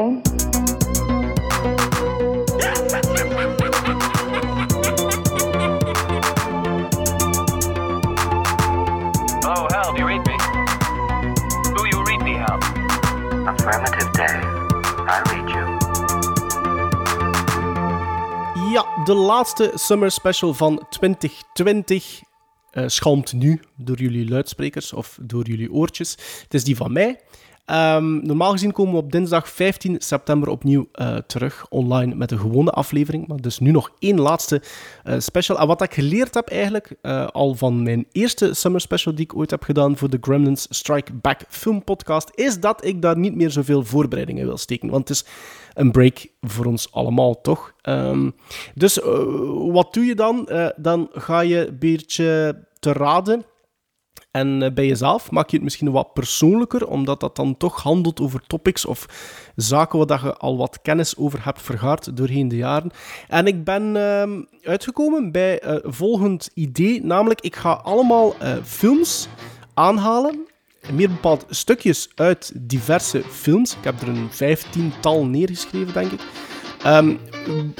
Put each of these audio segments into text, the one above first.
Oh, Hal, do you read me? Do you read me, Hal? Affirmative. I read you. Ja, de laatste Summer Special van 2020 uh, schalmt nu door jullie luidsprekers of door jullie oortjes. Het is die van mij. Um, normaal gezien komen we op dinsdag 15 september opnieuw uh, terug online met een gewone aflevering. Maar dus nu nog één laatste uh, special. En wat ik geleerd heb eigenlijk uh, al van mijn eerste summer special die ik ooit heb gedaan voor de Gremlins Strike Back film podcast, is dat ik daar niet meer zoveel voorbereidingen wil steken. Want het is een break voor ons allemaal, toch? Um, dus wat doe je dan? dan ga je een beetje te raden en uh, bij jezelf maak je het misschien wat persoonlijker, omdat dat dan toch handelt over topics of zaken waar je al wat kennis over hebt vergaard doorheen de jaren. En ik ben uh, uitgekomen bij uh, volgend idee, namelijk ik ga allemaal uh, films aanhalen. Meer bepaald stukjes uit diverse films. Ik heb er een vijftiental neergeschreven, denk ik. Um,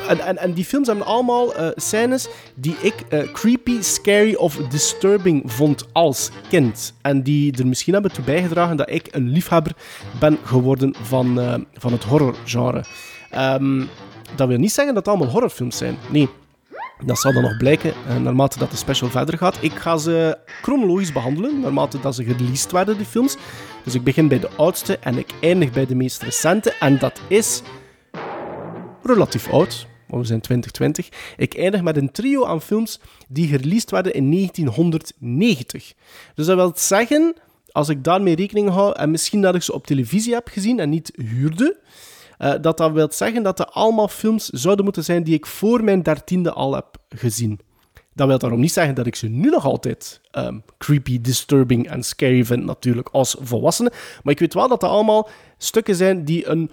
en, en, en, die films hebben allemaal uh, scènes die ik uh, creepy, scary of disturbing vond als kind. En die er misschien hebben toe bijgedragen dat ik een liefhebber ben geworden van, uh, van het horrorgenre. Um, dat wil niet zeggen dat het allemaal horrorfilms zijn. Nee. Dat zal dan nog blijken naarmate dat de special verder gaat. Ik ga ze chronologisch behandelen, naarmate dat ze gereleased werden, die films. Dus ik begin bij de oudste en ik eindig bij de meest recente. En dat is relatief oud, want we zijn 2020. Ik eindig met een trio aan films die gereleased werden in 1990. Dus dat wil zeggen, als ik daarmee rekening hou, en misschien dat ik ze op televisie heb gezien en niet huurde, uh, dat dat wil zeggen dat er allemaal films zouden moeten zijn die ik voor mijn dertiende al heb gezien. Dat wil daarom niet zeggen dat ik ze nu nog altijd um, creepy, disturbing en scary vind, natuurlijk, als volwassene. Maar ik weet wel dat dat allemaal stukken zijn die een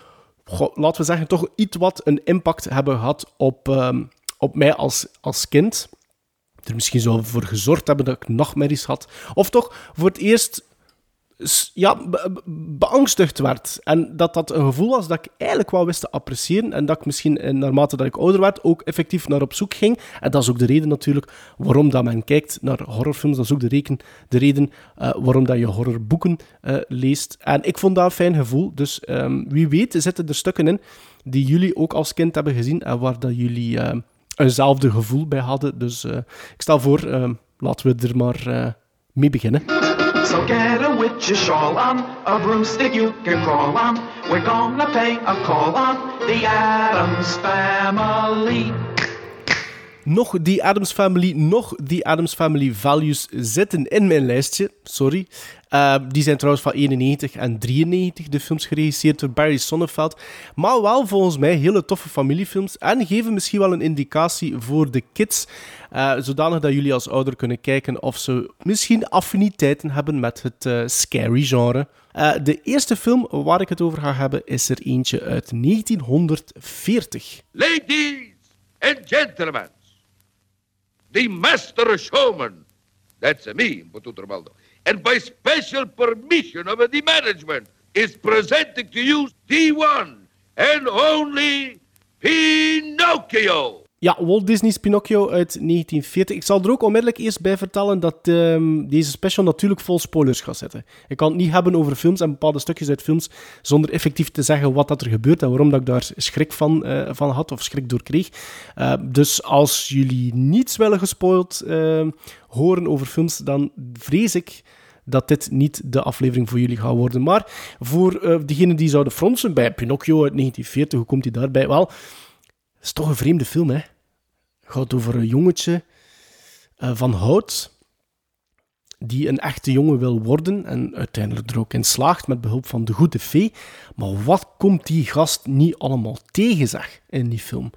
laten we zeggen, toch iets wat een impact hebben gehad op, um, op mij als, als kind. Er misschien zo voor gezorgd hebben dat ik nachtmerries had. Of toch voor het eerst ja, beangstigd werd. En dat dat een gevoel was dat ik eigenlijk wel wist te appreciëren. En dat ik misschien, eh, naarmate dat ik ouder werd, ook effectief naar op zoek ging. En dat is ook de reden natuurlijk waarom dat men kijkt naar horrorfilms. Dat is ook de, de reden uh, waarom dat je horrorboeken uh, leest. En ik vond dat een fijn gevoel. Dus um, wie weet zitten er stukken in die jullie ook als kind hebben gezien. En waar dat jullie eenzelfde gevoel bij hadden. Dus ik stel voor, laten we er maar mee beginnen. So get a witch's shawl on, a broomstick you can crawl on. We're gonna pay a call on the Adams Family. Nog die Adams Family, nog die Adams Family values zitten in mijn lijstje. Sorry. Uh, die zijn trouwens van 91 en 93, de films geregisseerd door Barry Sonnenfeld. Maar wel volgens mij hele toffe familiefilms en geven misschien wel een indicatie voor de kids. Uh, zodanig dat jullie als ouder kunnen kijken of ze misschien affiniteiten hebben met het uh, scary genre. de eerste film waar ik het over ga hebben is er eentje uit 1940. Ladies and gentlemen, the master showman. That's me, Baldo and by special permission of the management, is presenting to you the one and only Pinocchio. Ja, Walt Disney's Pinocchio uit 1940. Ik zal er ook onmiddellijk eerst bij vertellen dat um, deze special natuurlijk vol spoilers gaat zitten. Ik kan het niet hebben over films en bepaalde stukjes uit films zonder effectief te zeggen wat dat er gebeurt en waarom dat ik daar schrik van, uh, van had of schrik door kreeg. Uh, dus als jullie niets willen gespoild uh, horen over films, dan vrees ik dat dit niet de aflevering voor jullie gaat worden. Maar voor uh, diegenen die zouden fronsen bij Pinocchio uit 1940, hoe komt hij daarbij? Wel, het is toch een vreemde film, hè? Gaat over een jongetje uh, van hout die een echte jongen wil worden en uiteindelijk er ook in slaagt met behulp van de goede fee. Maar wat komt die gast niet allemaal tegen, zeg, in die film?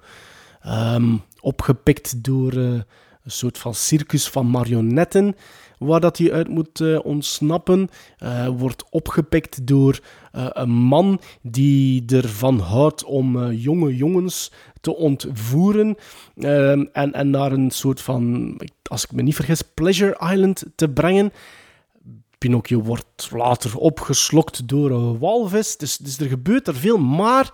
Um, opgepikt door uh, een soort van circus van marionetten waar dat hij uit moet uh, ontsnappen. Uh, wordt opgepikt door uh, een man die ervan houdt om jonge jongens te ontvoeren en, en naar een soort van, als ik me niet vergis, Pleasure Island te brengen. Pinocchio wordt later opgeslokt door een walvis. Dus, dus er gebeurt er veel. Maar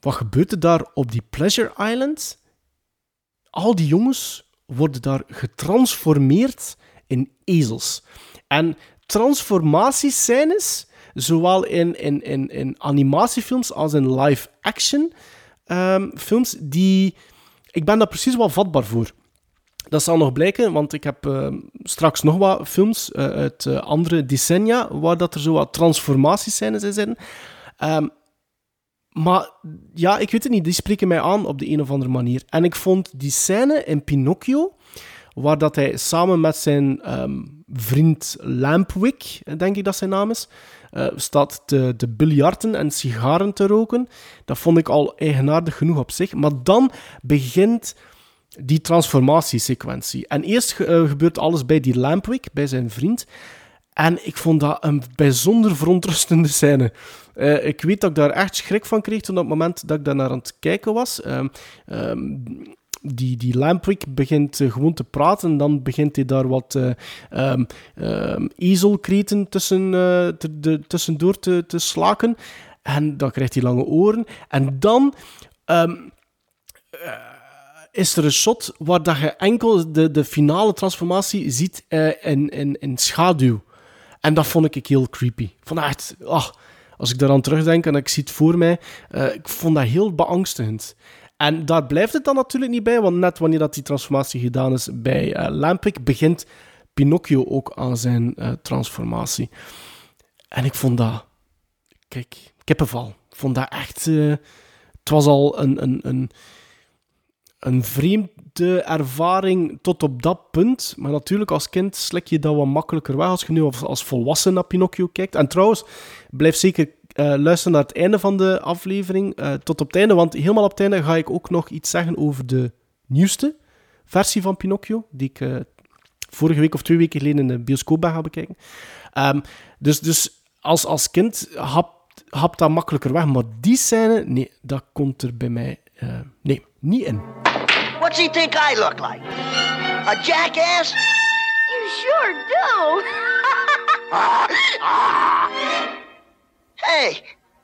wat gebeurt er daar op die Pleasure Island? Al die jongens worden daar getransformeerd in ezels. En transformatiescènes, zowel in, in, in, in animatiefilms als in live-action ehm, films, die... Ik ben daar precies wel vatbaar voor. Dat zal nog blijken, want ik heb ehm, straks nog wat films eh, uit eh, andere decennia waar dat er zo wat transformatiescènes zitten. Ehm, maar ja, ik weet het niet, die spreken mij aan op de een of andere manier. En ik vond die scène in Pinocchio, waar dat hij samen met zijn ehm, vriend Lampwick, denk ik dat zijn naam is, eh, staat te, te biljarten en sigaren te roken. Dat vond ik al eigenaardig genoeg op zich. Maar dan begint die transformatiesequentie. En eerst eh, gebeurt alles bij die Lampwick, bij zijn vriend. En ik vond dat een bijzonder verontrustende scène. Eh, ik weet dat ik daar echt schrik van kreeg toen op het moment dat ik daar naar aan het kijken was. Ehm, ehm, die, die Lamprick begint eh, gewoon te praten. En dan begint hij daar wat ehm, ehm, ezelkreten tussen, te- de, tussendoor te, te slaken. En dan krijgt hij lange oren. En dan is er een shot waar dat je enkel de, de finale transformatie ziet in, in, in schaduw. En dat vond ik heel creepy. Ah, als ik daaraan terugdenk en ik zie het voor mij, eh, ik vond dat heel beangstigend. En daar blijft het dan natuurlijk niet bij, want net wanneer dat die transformatie gedaan is bij eh Lamprick, begint Pinocchio ook aan zijn eh, transformatie. En ik vond dat... Kijk, kippenval. Ik vond dat echt... het was al een, een, een, een vreemde ervaring tot op dat punt. Maar natuurlijk, als kind slik je dat wat makkelijker weg als je nu als, volwassen naar Pinocchio kijkt. En trouwens, blijf zeker eh, luisteren naar het einde van de aflevering. eh, tot op het einde, want helemaal op het einde ga ik ook nog iets zeggen over de nieuwste versie van Pinocchio. Die ik eh, vorige week of twee weken geleden in de bioscoop ben gaan bekijken. Ehm, dus dus als, als kind hap, hap dat makkelijker weg. Maar die scène, nee, dat komt er bij mij nee, niet in. What's he think I look like? A jackass? You sure do. Hey,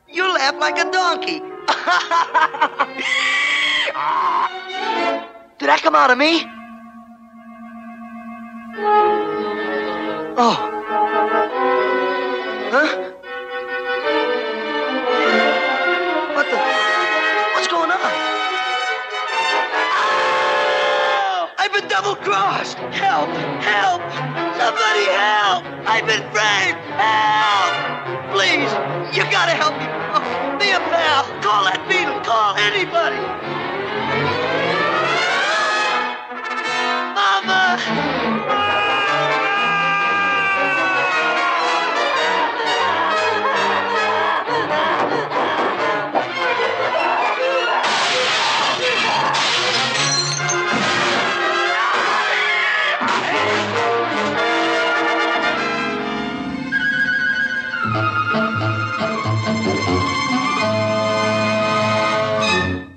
you laugh like a donkey. Did that come out of me? Oh. Huh? What the? Been double crossed. Help! Help! Somebody help! I've been framed. Help! Please, you gotta help me. Oh, be a pal. Call that beetle. Call anybody. Mama!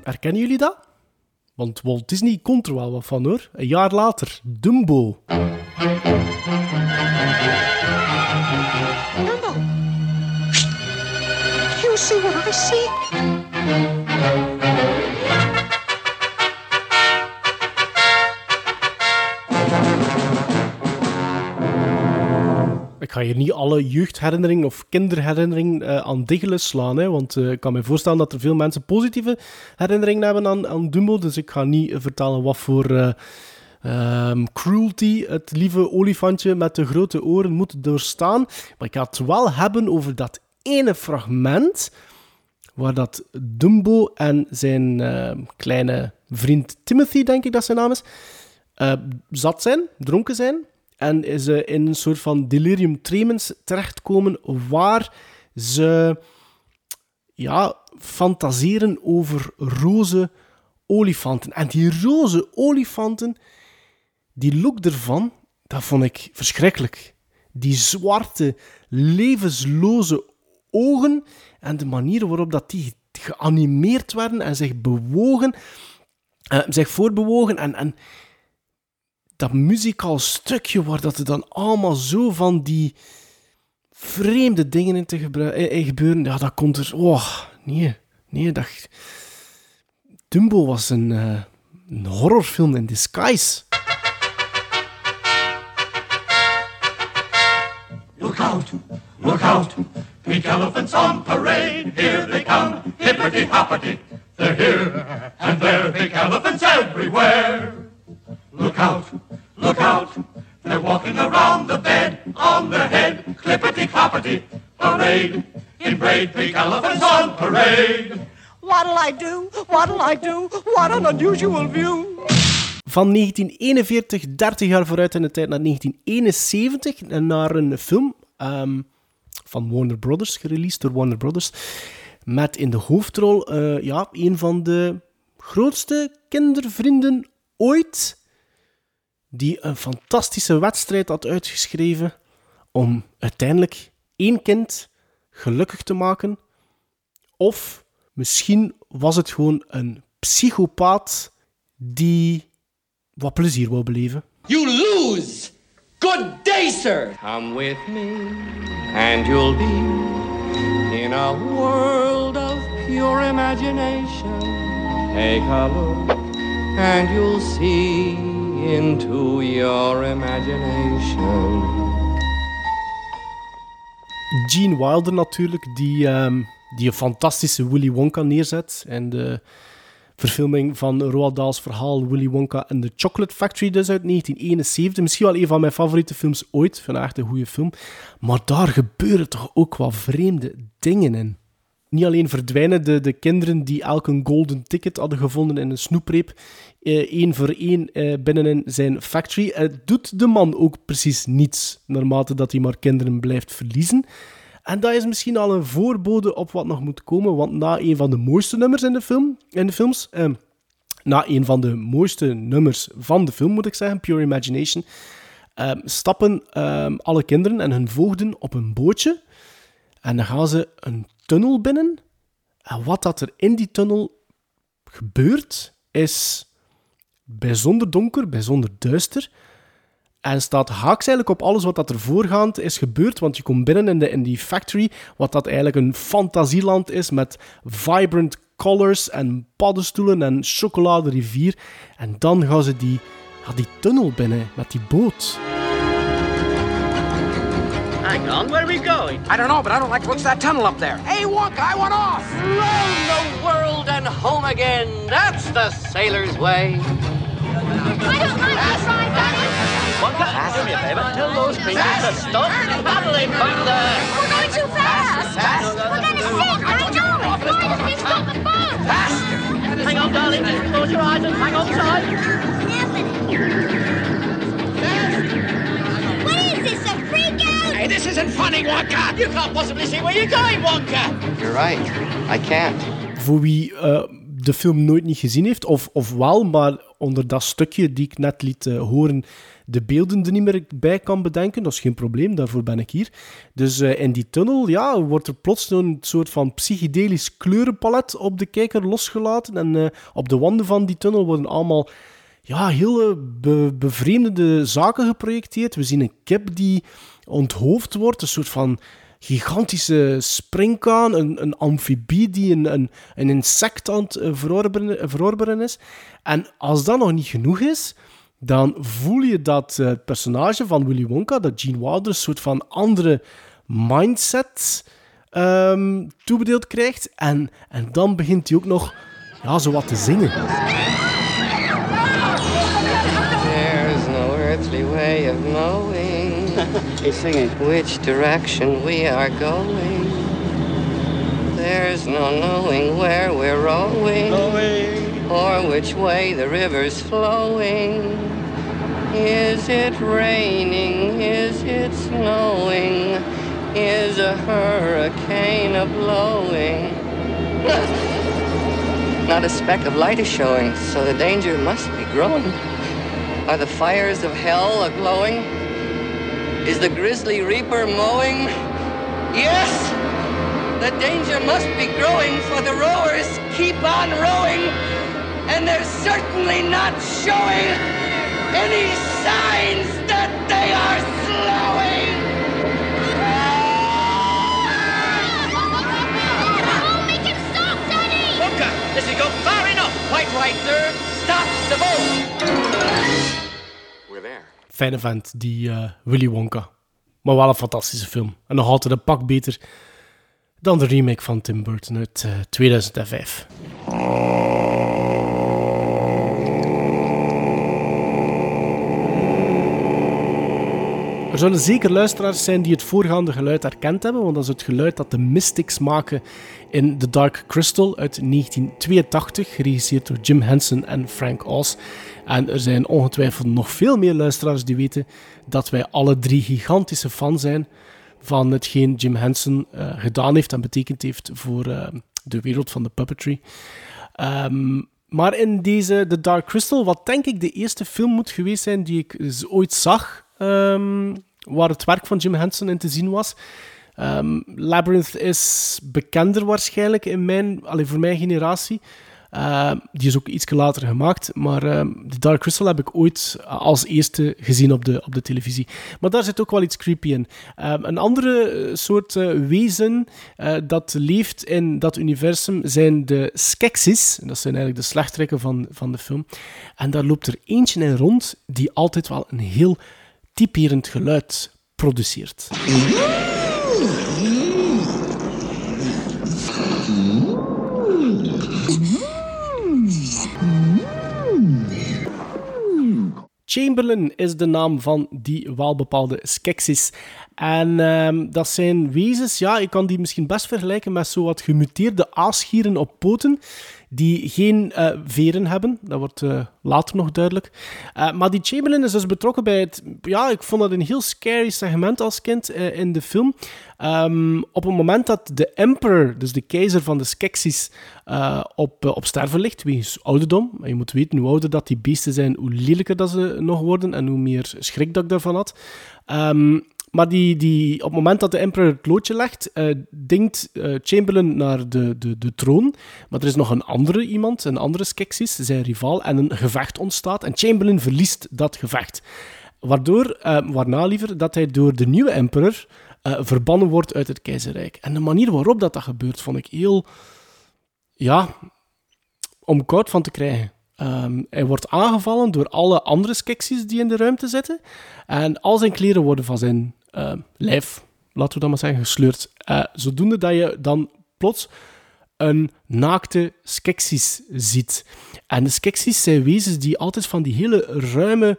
Herkennen jullie dat? Want Walt Disney komt er wel wat van hoor. Een jaar later, Dumbo. Dumbo. You see what I see? Ik ga hier niet alle jeugdherinneringen of kinderherinneringen eh, aan diggelen slaan. Hè, want eh, ik kan me voorstellen dat er veel mensen positieve herinneringen hebben aan, Dumbo. Dus ik ga niet vertellen wat voor eh, ehm, cruelty het lieve olifantje met de grote oren moet doorstaan. Maar ik ga het wel hebben over dat ene fragment waar dat Dumbo en zijn eh, kleine vriend Timothy, denk ik dat zijn naam is, zat zijn, dronken zijn. En ze in een soort van delirium tremens terechtkomen waar ze ja, fantaseren over roze olifanten. En die roze olifanten, die look ervan, dat vond ik verschrikkelijk. Die zwarte, levensloze ogen en de manier waarop dat die geanimeerd werden en zich bewogen, eh, zich voortbewogen en, en dat muzikaal stukje waar dat er dan allemaal zo van die vreemde dingen in, te gebru- in, in gebeuren, ja, dat komt er... Oh, nee, nee, dat... Dumbo was een, eh, een horrorfilm in disguise. Look out, look out, pink elephants on parade. Here they come, hippity hoppity. They're here and there, pink elephants everywhere. Look out, look out, they're walking around the bed on their head. Clippity cloppity, parade. In braid, pink elephants on parade. What'll I do? What'll I do? What an unusual view. Van 1941, 30 jaar vooruit in de tijd, naar 1971, naar een film ehm, van Warner Brothers, gereleased door Warner Brothers, met in de hoofdrol eh, ja, een van de grootste kindervrienden ooit, die een fantastische wedstrijd had uitgeschreven om uiteindelijk één kind gelukkig te maken. Of misschien was het gewoon een psychopaat die wat plezier wou beleven. You lose! Good day, sir! Come with me, and you'll be in a world of pure imagination. Take a look, and you'll see into your imagination. Gene Wilder natuurlijk, die, ehm, die een fantastische Willy Wonka neerzet. En de verfilming van Roald Dahl's verhaal Willy Wonka en The Chocolate Factory, dus uit 1971. Misschien wel een van mijn favoriete films ooit. Echt een goede film. Maar daar gebeuren toch ook wat vreemde dingen in. Niet alleen verdwijnen de, de kinderen die elk een golden ticket hadden gevonden in een snoepreep, eh, één voor één eh, binnenin zijn factory. Het doet de man ook precies niets, naarmate dat hij maar kinderen blijft verliezen. En dat is misschien al een voorbode op wat nog moet komen, want na een van de mooiste nummers in de, film, in de films, eh, na een van de mooiste nummers van de film, moet ik zeggen, Pure Imagination, eh, stappen eh, alle kinderen en hun voogden op een bootje en dan gaan ze een tunnel binnen. En wat dat er in die tunnel gebeurt, is bijzonder donker, bijzonder duister. En staat haaks eigenlijk op alles wat dat er voorgaand is gebeurd. Want je komt binnen in, de, in die factory, wat dat eigenlijk een fantasieland is met vibrant colors en paddenstoelen en chocoladerivier. En dan gaan ze die, die tunnel binnen met die boot. Hang on, where are we going? I don't know, but I don't like the looks of that tunnel up there. Hey, Wonka, I want off! Round the world and home again. That's the sailor's way. I don't like this ride, Daddy. Wonka, do me a favor. Tell those creatures to stop paddling back there. We're going too fast. We're gonna sink. I know it. Why doesn't he stop the boat? Hang on, darling. Just Close your eyes and hang on tight. What is Hey, this isn't funny, Wonka! You can't possibly see where you're going, Wonka. You're right. I can't. Voor wie eh, de film nooit niet gezien heeft, of, of wel, maar onder dat stukje die ik net liet eh, horen, de beelden er niet meer bij kan bedenken, dat is geen probleem, daarvoor ben ik hier. Dus eh, in die tunnel ja, wordt er plots een soort van psychedelisch kleurenpalet op de kijker losgelaten. En eh, op de wanden van die tunnel worden allemaal ja, heel be- bevreemdende zaken geprojecteerd. We zien een kip die onthoofd wordt, een soort van gigantische springkaan, een, een amfibie die een, een, een insect eh, verorberen, verorberen is. En als dat nog niet genoeg is, dan voel je dat eh, het personage van Willy Wonka, dat Gene Wilder, een soort van andere mindset ehm, toebedeeld krijgt. En, en dan begint hij ook nog ja, zo wat te zingen. There's no earthly way of knowing He's singing. which direction we are going. There's no knowing where we're rowing or which way the river's flowing. Is it raining? Is it snowing? Is a hurricane a blowing? Not a speck of light is showing, so the danger must be growing. Are the fires of hell a glowing? Is the grizzly reaper mowing? Yes! The danger must be growing, for the rowers keep on rowing, and they're certainly not showing any signs that they are slowing. Oh, make him stop, this gone far enough. Quite right, sir. Stop the boat. Fijne vent, die eh, Willy Wonka. Maar wel een fantastische film. En nog altijd een pak beter dan de remake van Tim Burton uit eh, 2005. Er zullen zeker luisteraars zijn die het voorgaande geluid herkend hebben, want dat is het geluid dat de Mystics maken in The Dark Crystal uit 1982, geregisseerd door Jim Henson en Frank Oz. En er zijn ongetwijfeld nog veel meer luisteraars die weten dat wij alle drie gigantische fan zijn van hetgeen Jim Henson eh, gedaan heeft en betekend heeft voor eh, de wereld van de puppetry. Ehm, maar in deze The Dark Crystal, wat denk ik de eerste film moet geweest zijn die ik ooit zag, ehm, waar het werk van Jim Henson in te zien was. Ehm, Labyrinth is bekender waarschijnlijk in mijn, allee, voor mijn generatie. Ehm, die is ook iets later gemaakt, maar ehm The Dark Crystal heb ik ooit als eerste gezien op de, op de televisie. Maar daar zit ook wel iets creepy in. Ehm, een andere eh, soort eh, wezen eh, dat leeft in dat universum zijn de Skeksis. Dat zijn eigenlijk de slechterikken van, van de film. En daar loopt er eentje in rond die altijd wel een heel typerend geluid produceert. Chamberlain is de naam van die welbepaalde Skeksis. En ehm, dat zijn wezens, ja, ik kan die misschien best vergelijken met zo wat gemuteerde aasgieren op poten, die geen eh, veren hebben. Dat wordt eh, later nog duidelijk. Eh, maar die Chamberlain is dus betrokken bij het... Ja, ik vond dat een heel scary segment als kind in de film. Ehm, op het moment dat de emperor, dus de keizer van de Skeksis, op, op sterven ligt, wegens ouderdom. En je moet weten, hoe ouder dat die beesten zijn, hoe lelijker dat ze nog worden en hoe meer schrik dat ik daarvan had. Ehm, maar die, die, op het moment dat de emperor het loodje legt, eh dingt eh, Chamberlain naar de, de, de troon. Maar er is nog een andere iemand, een andere Skeksis, zijn rivaal, en een gevecht ontstaat. En Chamberlain verliest dat gevecht. Waardoor, eh, waarna liever, dat hij door de nieuwe emperor verbannen wordt uit het keizerrijk. En de manier waarop dat, dat gebeurt, vond ik heel... Ja, om koud van te krijgen. Ehm, hij wordt aangevallen door alle andere Skeksis die in de ruimte zitten. En al zijn kleren worden van zijn eh, lijf, laten we dat maar zeggen, gesleurd. Eh, zodoende dat je dan plots een naakte Skeksis ziet. En de Skeksis zijn wezens die altijd van die hele ruime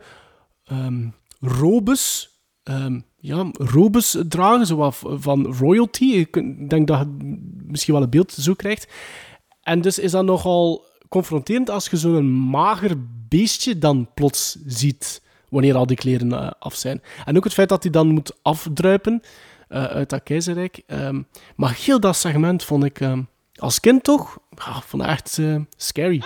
ehm, robes, ehm, ja, robes dragen, zoals van royalty. Ik denk dat je misschien wel een beeld zo krijgt. En dus is dat nogal confronterend als je zo'n mager beestje dan plots ziet wanneer al die kleren eh, af zijn. En ook het feit dat hij dan moet afdruipen eh, uit dat keizerrijk. Ehm, maar heel dat segment vond ik ehm, als kind toch ja, vond echt eh, scary.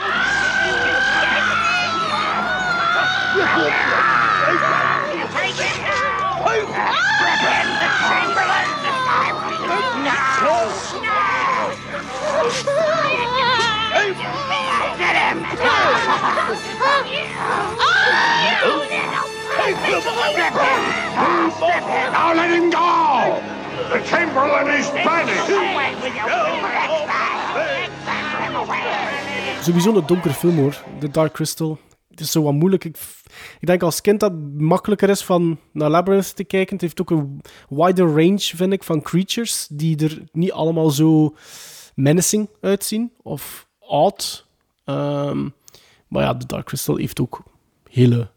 Now let him go! The Chamberlain is banished! Sowieso een donkere film hoor, The Dark Crystal. Het is zo wat moeilijk. Ik, ik denk als kind dat het makkelijker is van naar Labyrinth te kijken. Het heeft ook een wider range, vind ik, van creatures die er niet allemaal zo menacing uitzien of odd. Ehm, maar ja, The Dark Crystal heeft ook hele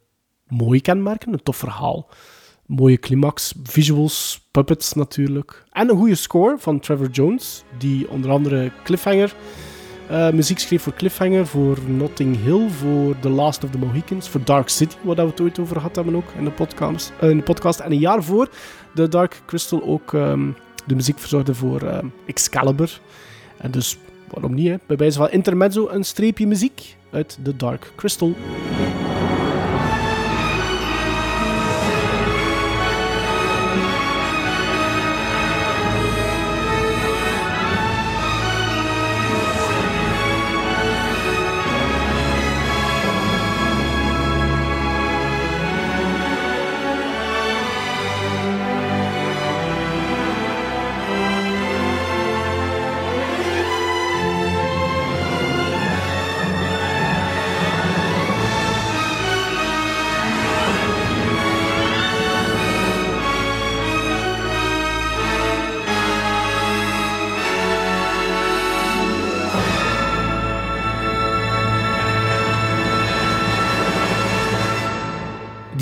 mooie kenmerken, een tof verhaal. Mooie climax, visuals, puppets natuurlijk. En een goede score van Trevor Jones, die onder andere Cliffhanger eh, muziek schreef voor Cliffhanger, voor Notting Hill, voor The Last of the Mohicans, voor Dark City, waar we het ooit over gehad hebben ook in de podcast. eh, in de podcast. En een jaar voor The Dark Crystal ook ehm, de muziek verzorgde voor ehm, Excalibur. En dus, waarom niet, bij wijze van intermezzo een streepje muziek uit The Dark Crystal.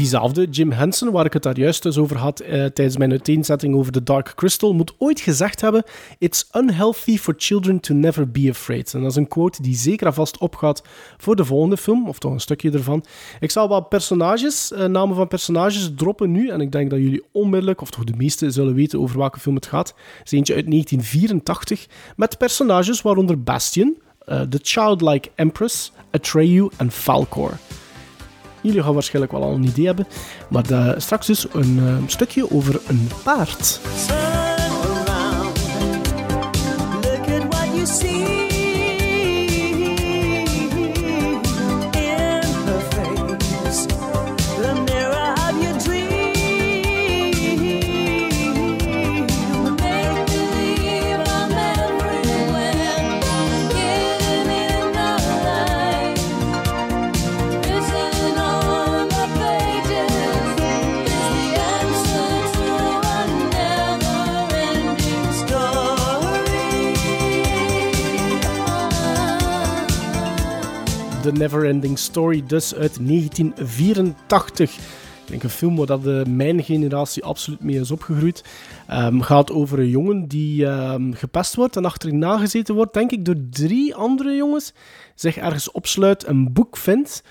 Diezelfde Jim Henson, waar ik het daar juist dus over had eh, tijdens mijn uiteenzetting over The Dark Crystal, moet ooit gezegd hebben: It's unhealthy for children to never be afraid. En dat is een quote die zeker en vast opgaat voor de volgende film, of toch een stukje ervan. Ik zal wat personages, eh, namen van personages droppen nu, en ik denk dat jullie onmiddellijk, of toch de meesten, zullen weten over welke film het gaat. Het is eentje uit 1984, met personages waaronder Bastion, eh, The Childlike Empress, Atreyu en Falcor. Jullie gaan waarschijnlijk wel al een idee hebben. Maar straks dus een eh, stukje over een paard. What you see The Neverending Story, dus uit 1984. Ik denk een film waar de, mijn generatie absoluut mee is opgegroeid. Ehm, gaat over een jongen die ehm, gepest wordt en achterna gezeten wordt, denk ik, door drie andere jongens. Zich ergens opsluit, een boek vindt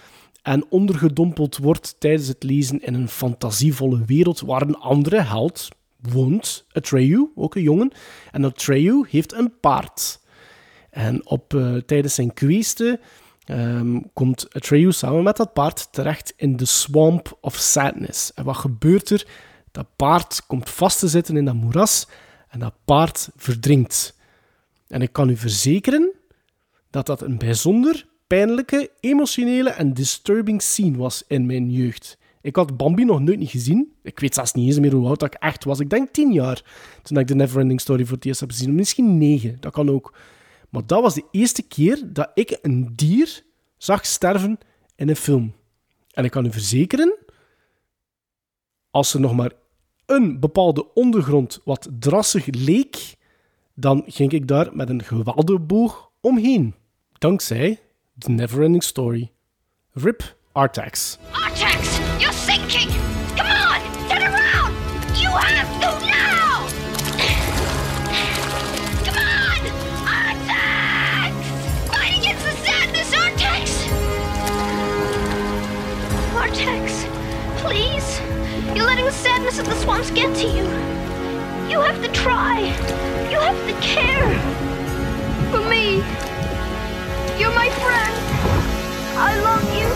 en ondergedompeld wordt tijdens het lezen in een fantasievolle wereld waar een andere held woont. Atreyu, ook een jongen. En Atreyu heeft een paard. En op, eh, tijdens zijn kweesten ehm, komt Atreyu samen met dat paard terecht in de Swamp of Sadness. En wat gebeurt er? Dat paard komt vast te zitten in dat moeras en dat paard verdrinkt. En ik kan u verzekeren dat dat een bijzonder pijnlijke, emotionele en disturbing scene was in mijn jeugd. Ik had Bambi nog nooit niet gezien. Ik weet zelfs niet eens meer hoe oud dat ik echt was. Ik denk tien jaar toen ik de Neverending Story voor het eerst heb gezien. Misschien negen, dat kan ook. Maar dat was de eerste keer dat ik een dier zag sterven in een film. En ik kan u verzekeren, als er nog maar een bepaalde ondergrond wat drassig leek, dan ging ik daar met een geweldige boog omheen. Dankzij The Neverending Story. Rip Artax. Artax, you're sinking! Artax, please. You're letting the sadness of the swamps get to you. You have to try. You have to care. For me. You're my friend. I love you.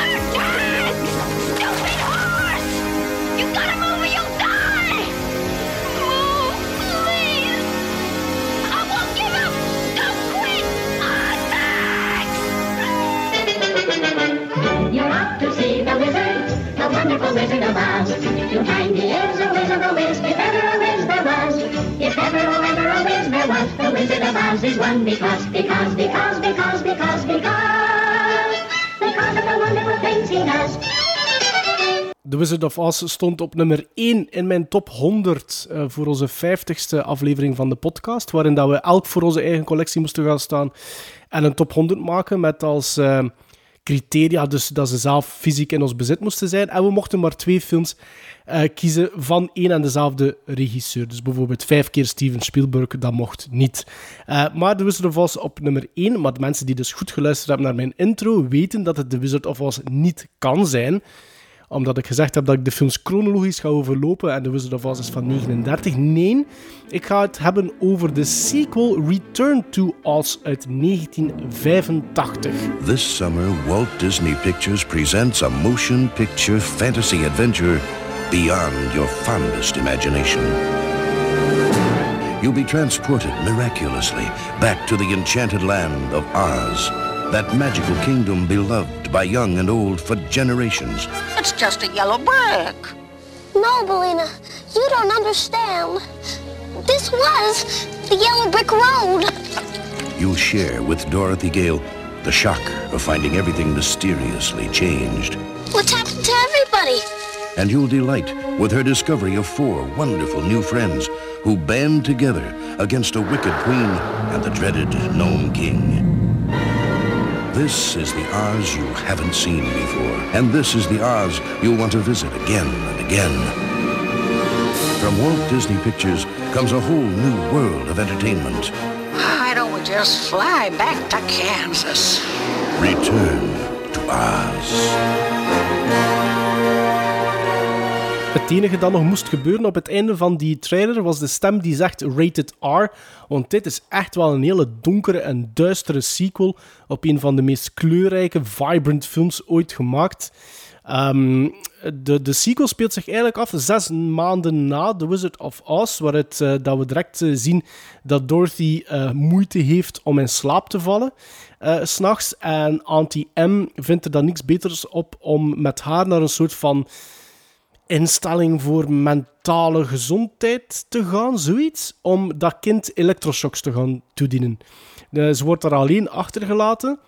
Artax! Stupid horse! You gotta move the wonderful wizard of Oz. To find he is a wizard, a whiz, if ever a whiz there was. If ever, ever a whiz there was, the wizard of Oz stond op nummer 1 in mijn top 100 eh, voor onze 50ste aflevering van de podcast, waarin dat we elk voor onze eigen collectie moesten gaan staan en een top 100 maken met als eh, criteria dus dat ze zelf fysiek in ons bezit moesten zijn. En we mochten maar twee films eh, kiezen van één en dezelfde regisseur. Dus bijvoorbeeld vijf keer Steven Spielberg, dat mocht niet. Eh, maar The Wizard of Oz op nummer 1. Maar de mensen die dus goed geluisterd hebben naar mijn intro, weten dat het The Wizard of Oz niet kan zijn omdat ik gezegd heb dat ik de films chronologisch ga overlopen en The Wizard of Oz is van 39. Nee, ik ga het hebben over de sequel Return to Oz uit 1985. This summer, Walt Disney Pictures presents a motion picture fantasy adventure beyond your fondest imagination. You'll be transported miraculously back to the enchanted land of Oz, that magical kingdom beloved by young and old for generations. It's just a yellow brick. No, Belina, you don't understand. This was the Yellow Brick Road. You'll share with Dorothy Gale the shock of finding everything mysteriously changed. What's happened to everybody? And you'll delight with her discovery of four wonderful new friends who band together against a wicked queen and the dreaded Gnome King. This is the Oz you haven't seen before. And this is the Oz you'll want to visit again and again. From Walt Disney Pictures comes a whole new world of entertainment. Why don't we just fly back to Kansas? Return to Oz. Het enige dat nog moest gebeuren op het einde van die trailer was de stem die zegt rated R. Want dit is echt wel een hele donkere en duistere sequel op een van de meest kleurrijke, vibrant films ooit gemaakt. Ehm, de, de sequel speelt zich eigenlijk af zes maanden na The Wizard of Oz, waaruit eh, dat we direct eh, zien dat Dorothy eh, moeite heeft om in slaap te vallen. s s'nachts. En Auntie M vindt er dan niks beters op om met haar naar een soort van instelling voor mentale gezondheid te gaan, zoiets, om dat kind elektroshocks te gaan toedienen. Eh, ze wordt daar alleen achtergelaten.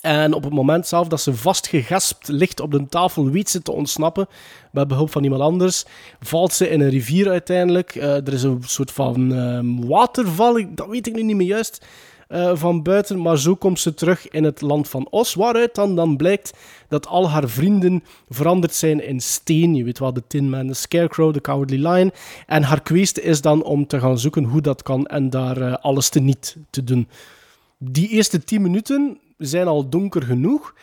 En op het moment zelf dat ze vastgegespt ligt op de tafel, weet ze te ontsnappen. Met behulp van iemand anders. Valt ze in een rivier uiteindelijk. Eh, er is een soort van ehm, waterval, dat weet ik nu niet meer juist. Eh, van buiten, maar zo komt ze terug in het land van Os, waaruit dan, dan blijkt dat al haar vrienden veranderd zijn in steen. Je weet wel, de Tin Man, de Scarecrow, de Cowardly Lion. En haar kwestie is dan om te gaan zoeken hoe dat kan en daar eh, alles te niet te doen. Die eerste 10 minuten zijn al donker genoeg.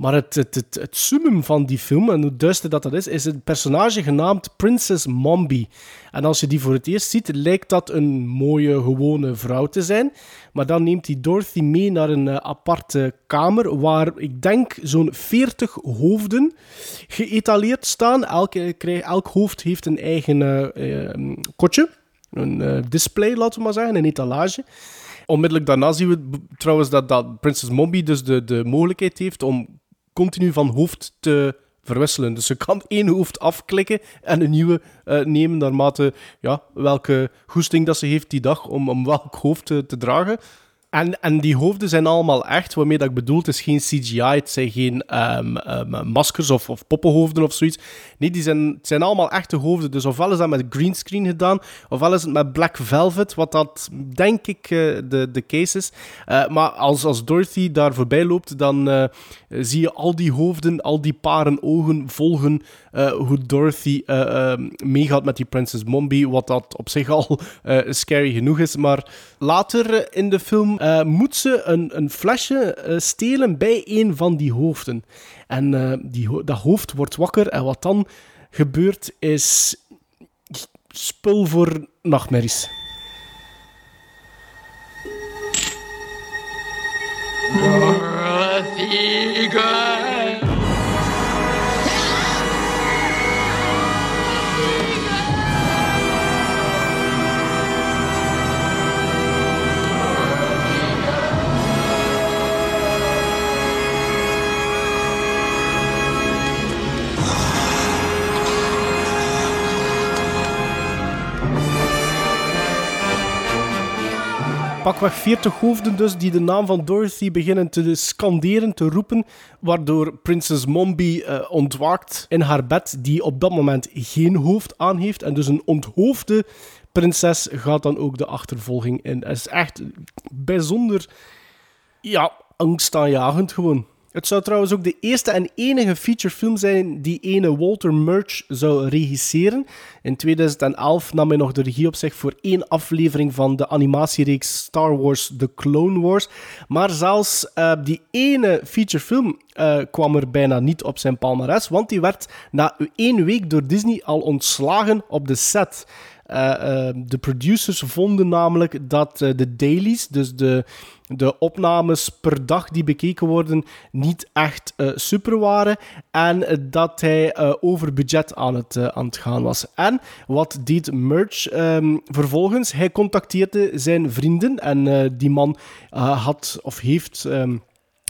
Maar het, het, het, summum van die film, en hoe duister dat dat is, is een personage genaamd Princess Mombi. En als je die voor het eerst ziet, lijkt dat een mooie, gewone vrouw te zijn. Maar dan neemt hij Dorothy mee naar een eh, aparte kamer, waar ik denk zo'n 40 hoofden geëtaleerd staan. Elk, elk hoofd heeft een eigen eh, eh, kotje. Een eh, display, laten we maar zeggen, een etalage. Onmiddellijk daarna zien we trouwens dat, dat Princess Mombi dus de, de mogelijkheid heeft om continu van hoofd te verwisselen. Dus ze kan één hoofd afklikken en een nieuwe eh, nemen naarmate ja, welke goesting dat ze heeft die dag om, om welk hoofd te dragen. En, en die hoofden zijn allemaal echt, waarmee dat ik bedoel, het is geen CGI, het zijn geen ehm, ehm, maskers of, of poppenhoofden of zoiets. Nee, die zijn, het zijn allemaal echte hoofden. Dus ofwel is dat met greenscreen gedaan, ofwel is het met black velvet, wat dat denk ik eh, de, de case is. Eh, maar als, als Dorothy daar voorbij loopt, dan eh, zie je al die hoofden, al die paren ogen volgen hoe Dorothy eh, eh, meegaat met die Princess Mombi, wat dat op zich al scary genoeg is. Maar later in de film eh, moet ze een, een flesje eh, stelen bij een van die hoofden. En eh, die, dat hoofd wordt wakker en wat dan gebeurt is spul voor nachtmerries. Pakweg 40 hoofden dus die de naam van Dorothy beginnen te scanderen, te roepen, waardoor Princess Mombi eh, ontwaakt in haar bed, die op dat moment geen hoofd aan heeft. En dus een onthoofde prinses gaat dan ook de achtervolging in. Het is echt bijzonder, ja, angstaanjagend gewoon. Het zou trouwens ook de eerste en enige featurefilm zijn die ene Walter Murch zou regisseren. In 2011 nam hij nog de regie op zich voor één aflevering van de animatiereeks Star Wars The Clone Wars. Maar zelfs eh, die ene featurefilm eh, kwam er bijna niet op zijn palmarès, want die werd na één week door Disney al ontslagen op de set. Eh, de producers vonden namelijk dat de dailies, dus de, de opnames per dag die bekeken worden, niet echt eh, super waren. En dat hij eh, over budget aan het, eh, aan het gaan was. En wat deed Merch ehm, vervolgens? Hij contacteerde zijn vrienden. En die man had of heeft. ehm,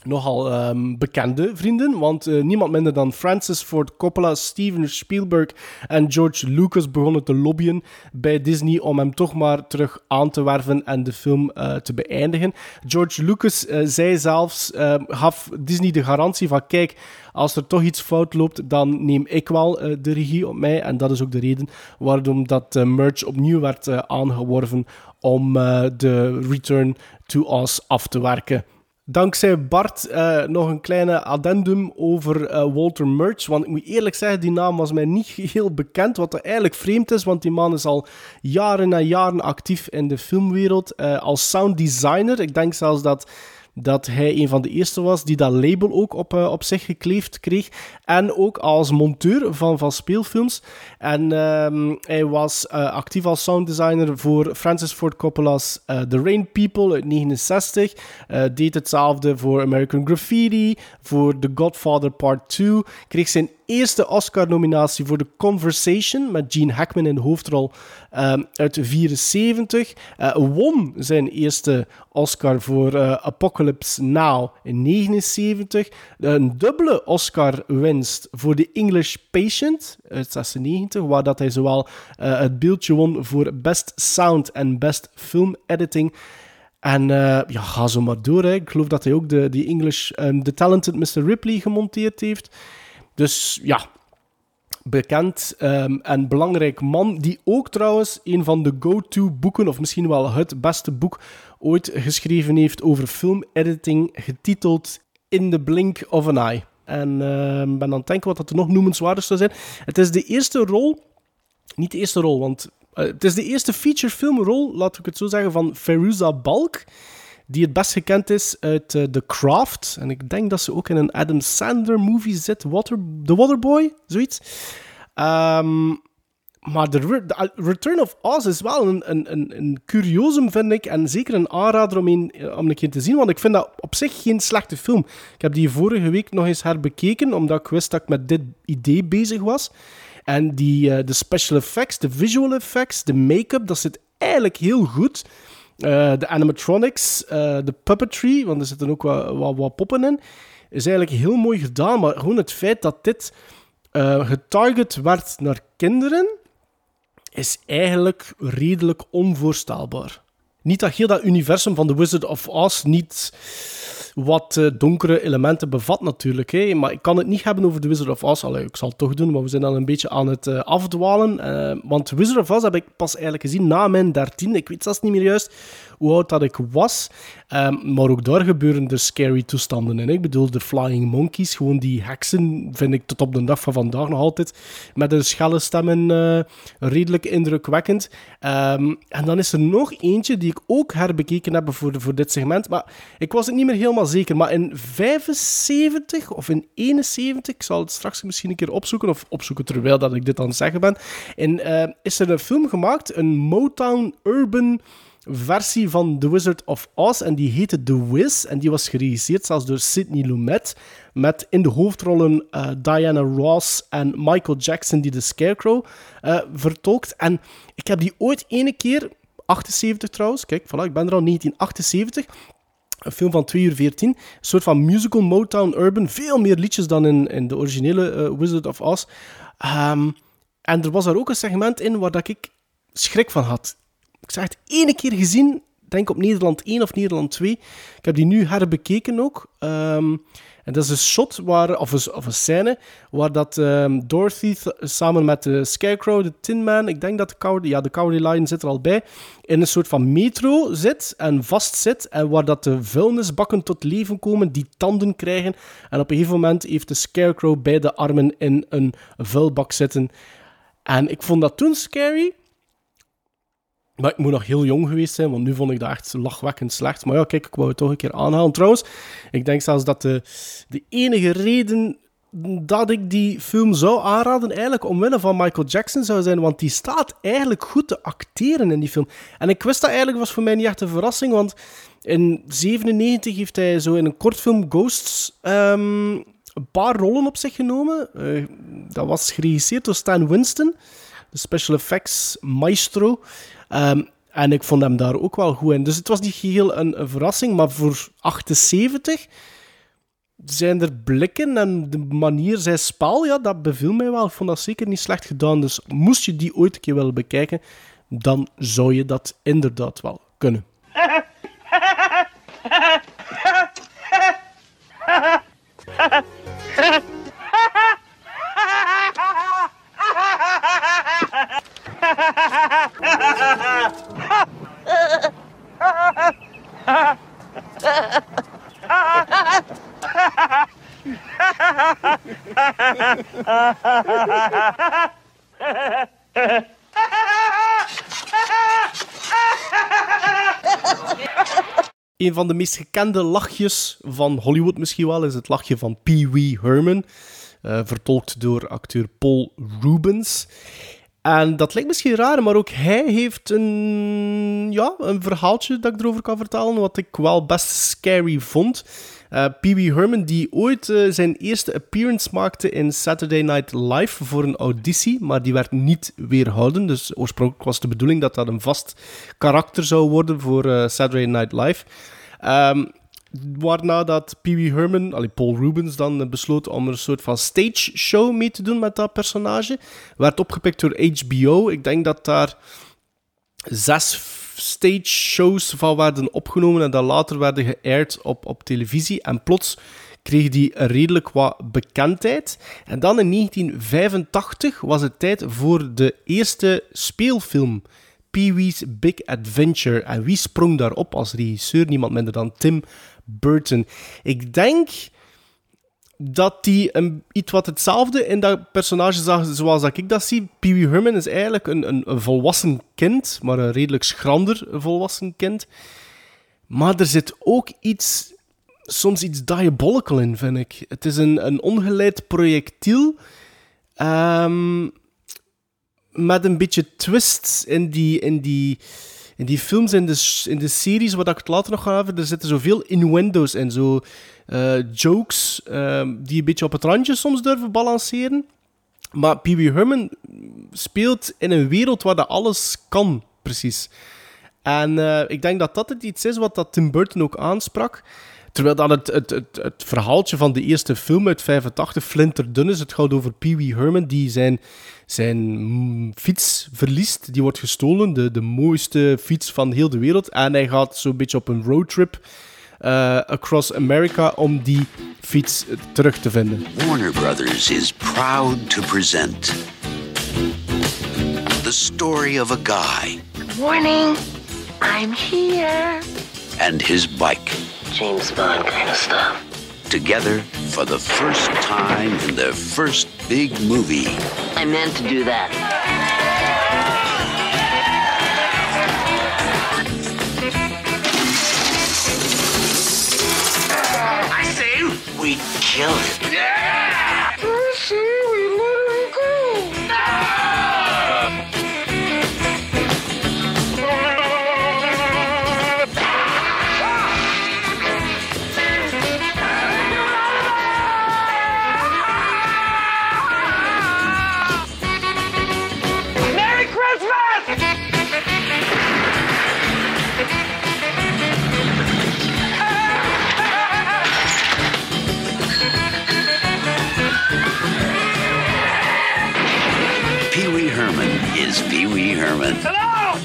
nogal ehm, bekende vrienden, want eh, niemand minder dan Francis Ford Coppola, Steven Spielberg en George Lucas begonnen te lobbyen bij Disney om hem toch maar terug aan te werven en de film eh, te beëindigen. George Lucas eh, zei zelfs, eh, gaf Disney de garantie van kijk, als er toch iets fout loopt, dan neem ik wel de regie op mij. En dat is ook de reden waarom dat Merch opnieuw werd aangeworven om de Return to Oz af te werken. Dankzij Bart eh, nog een kleine addendum over eh, Walter Murch. Want ik moet eerlijk zeggen, die naam was mij niet heel bekend. Wat er eigenlijk vreemd is, want die man is al jaren en jaren actief in de filmwereld. eh, als sound designer. Ik denk zelfs dat, dat hij een van de eerste was die dat label ook op, eh, op zich gekleefd kreeg. En ook als monteur van, van speelfilms. En ehm, hij was eh, actief als sounddesigner voor Francis Ford Coppola's eh, The Rain People uit 69. Eh, deed hetzelfde voor American Graffiti, voor The Godfather Part 2. Kreeg zijn eerste Oscar-nominatie voor The Conversation met Gene Hackman in de hoofdrol uit 74. Eh, won zijn eerste Oscar voor eh, Apocalypse Now in 79. Een dubbele Oscar-winst voor The English Patient uit 96, waar dat hij zowel eh, het beeldje won voor Best Sound en Best Film Editing. En ja, ga zo maar door. Hè. Ik geloof dat hij ook de, die English, ehm, The Talented Mr. Ripley gemonteerd heeft. Dus ja, bekend ehm, en belangrijk man. Die ook trouwens een van de go-to boeken, of misschien wel het beste boek ooit geschreven heeft over filmediting, getiteld In the Blink of an Eye. En ehm, ben aan het denken wat dat er nog noemenswaardig zou zijn. Het is de eerste rol, niet de eerste rol, want eh, het is de eerste featurefilmrol, laat ik het zo zeggen, van Feruza Balk die het best gekend is uit eh, The Craft. En ik denk dat ze ook in een Adam Sandler movie zit, Water, The Waterboy, zoiets. Ehm, maar de, uh, Return of Oz is wel een, een, een, vind ik. En zeker een aanrader om een, eh, om een keer te zien. Want ik vind dat op zich geen slechte film. Ik heb die vorige week nog eens herbekeken, omdat ik wist dat ik met dit idee bezig was. En die, eh, de special effects, de visual effects, de make-up, dat zit eigenlijk heel goed. Eh, de animatronics, eh, de puppetry, want er zitten ook wat, wat, wat poppen in, is eigenlijk heel mooi gedaan. Maar gewoon het feit dat dit eh, getarget werd naar kinderen, is eigenlijk redelijk onvoorstelbaar. Niet dat heel dat universum van The Wizard of Oz niet wat eh, donkere elementen bevat natuurlijk. Hè. Maar ik kan het niet hebben over The Wizard of Oz. Allee, ik zal het toch doen, maar we zijn dan een beetje aan het eh, afdwalen. Eh, want Wizard of Oz heb ik pas eigenlijk gezien na mijn dertien. Ik weet zelfs niet meer juist hoe oud dat ik was. Ehm, maar ook daar gebeuren er scary toestanden in. Ik bedoel, de Flying Monkeys, gewoon die heksen, vind ik tot op de dag van vandaag nog altijd met hun schelle stemmen eh, redelijk indrukwekkend. Ehm, en dan is er nog eentje die ik ook herbekeken heb voor, voor dit segment. Maar ik was het niet meer helemaal zeker. Maar in 75 of in 71, ik zal het straks misschien een keer opzoeken, of opzoeken terwijl dat ik dit aan het zeggen ben, en, eh, is er een film gemaakt, een Motown Urban versie van The Wizard of Oz. En die heette The Wiz. En die was geregisseerd zelfs door Sidney Lumet. Met in de hoofdrollen eh, Diana Ross en Michael Jackson, die de Scarecrow eh, vertolkt. En ik heb die ooit ene keer, 78 trouwens, kijk, voilà, ik ben er al 1978. Een film van 2 uur 14. Een soort van musical Motown Urban. Veel meer liedjes dan in, in de originele eh, Wizard of Oz. Ehm, en er was daar ook een segment in waar dat ik schrik van had. Ik zeg het ene keer gezien, denk op Nederland 1 of Nederland 2. Ik heb die nu herbekeken ook. Ehm, en dat is een shot, waar, of, een, of een scène, waar dat ehm, Dorothy th- samen met de Scarecrow, de Tin Man, ik denk dat de Cowardly, ja, de Cowardly Lion zit er al bij, in een soort van metro zit en vast zit. En waar dat de vuilnisbakken tot leven komen, die tanden krijgen. En op een gegeven moment heeft de Scarecrow beide armen in een vuilbak zitten. En ik vond dat toen scary. Maar ik moet nog heel jong geweest zijn, want nu vond ik dat echt lachwekkend slecht. Maar ja, kijk, ik wou het toch een keer aanhalen. Trouwens, ik denk zelfs dat de, de enige reden dat ik die film zou aanraden, eigenlijk omwille van Michael Jackson zou zijn, want die staat eigenlijk goed te acteren in die film. En ik wist dat eigenlijk, was voor mij niet echt een verrassing, want in 97 heeft hij zo in een kortfilm Ghosts ehm, een paar rollen op zich genomen. Eh, dat was geregisseerd door Stan Winston, de special effects maestro. Ehm, en ik vond hem daar ook wel goed in. Dus het was niet geheel een, verrassing, maar voor 78 zijn er blikken en de manier zij spel, ja, dat beviel mij wel. Ik vond dat zeker niet slecht gedaan. Dus moest je die ooit een keer willen bekijken, dan zou je dat inderdaad wel kunnen. Een van de meest gekende lachjes van Hollywood misschien wel is het lachje van Pee Wee Herman, eh, vertolkt door acteur Paul Rubens. En dat lijkt misschien raar, maar ook hij heeft een, ja, een verhaaltje dat ik erover kan vertellen, wat ik wel best scary vond. Eh Pee Wee Herman, die ooit eh, zijn eerste appearance maakte in Saturday Night Live voor een auditie, maar die werd niet weerhouden. Dus oorspronkelijk was de bedoeling dat dat een vast karakter zou worden voor eh, Saturday Night Live. Ehm, waarna dat Pee Wee Herman, allee, Paul Rubens, dan besloot om een soort van stage show mee te doen met dat personage. Werd opgepikt door HBO. Ik denk dat daar zes stage shows van werden opgenomen en dat later werden geaired op, op televisie. En plots kreeg die redelijk wat bekendheid. En dan in 1985 was het tijd voor de eerste speelfilm. Pee-wee's Big Adventure. En wie sprong daarop als regisseur? Niemand minder dan Tim Burton. Ik denk dat hij een, iets wat hetzelfde in dat personage zag zoals dat ik dat zie. Pee Wee Herman is eigenlijk een, een, een volwassen kind, maar een redelijk schrander volwassen kind. Maar er zit ook iets, soms iets diabolical in, vind ik. Het is een, een ongeleid projectiel ehm, met een beetje twist in die, in die, in die films en de, in de series, wat ik het later nog ga hebben. Er zitten zoveel innuendo's en zo jokes ehm, die een beetje op het randje soms durven balanceren. Maar Pee Wee Herman speelt in een wereld waar dat alles kan, precies. En eh, ik denk dat dat het iets is wat dat Tim Burton ook aansprak. Terwijl dat het, het, het, het verhaaltje van de eerste film uit 85 flinterdun is. Het gaat over Pee Wee Herman die zijn, zijn fiets verliest. Die wordt gestolen, de, de mooiste fiets van heel de wereld. En hij gaat zo'n beetje op een roadtrip eh, across America om die fiets terug te vinden. Warner Brothers is proud to present the story of a guy Morning. I'm here. and his bike. James Bond kind of stuff. Together for the first time in their first big movie. I meant to do that. Killed it. Is Pee Wee Herman. Hello!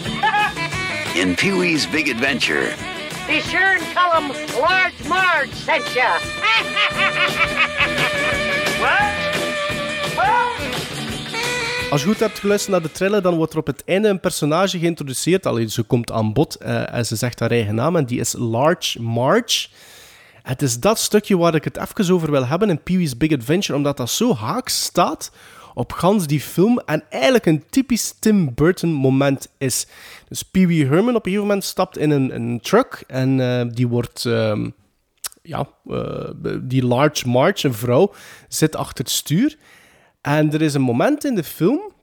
In Pee Wee's Big Adventure, Be sure and tell them Large Marge sent ya. what? Als je goed hebt geluisterd naar de trailer, dan wordt er op het einde een personage geïntroduceerd. Alleen ze komt aan bod eh, en ze zegt haar eigen naam en die is Large Marge. Het is dat stukje waar ik het even over wil hebben in Pee Wee's Big Adventure, omdat dat zo haaks staat op gans die film en eigenlijk een typisch Tim Burton moment is. Dus Pee Wee Herman op een gegeven moment stapt in een, een truck en eh, die wordt... ehm, ja, eh, die Large Marge, een vrouw, zit achter het stuur. En er is een moment in de film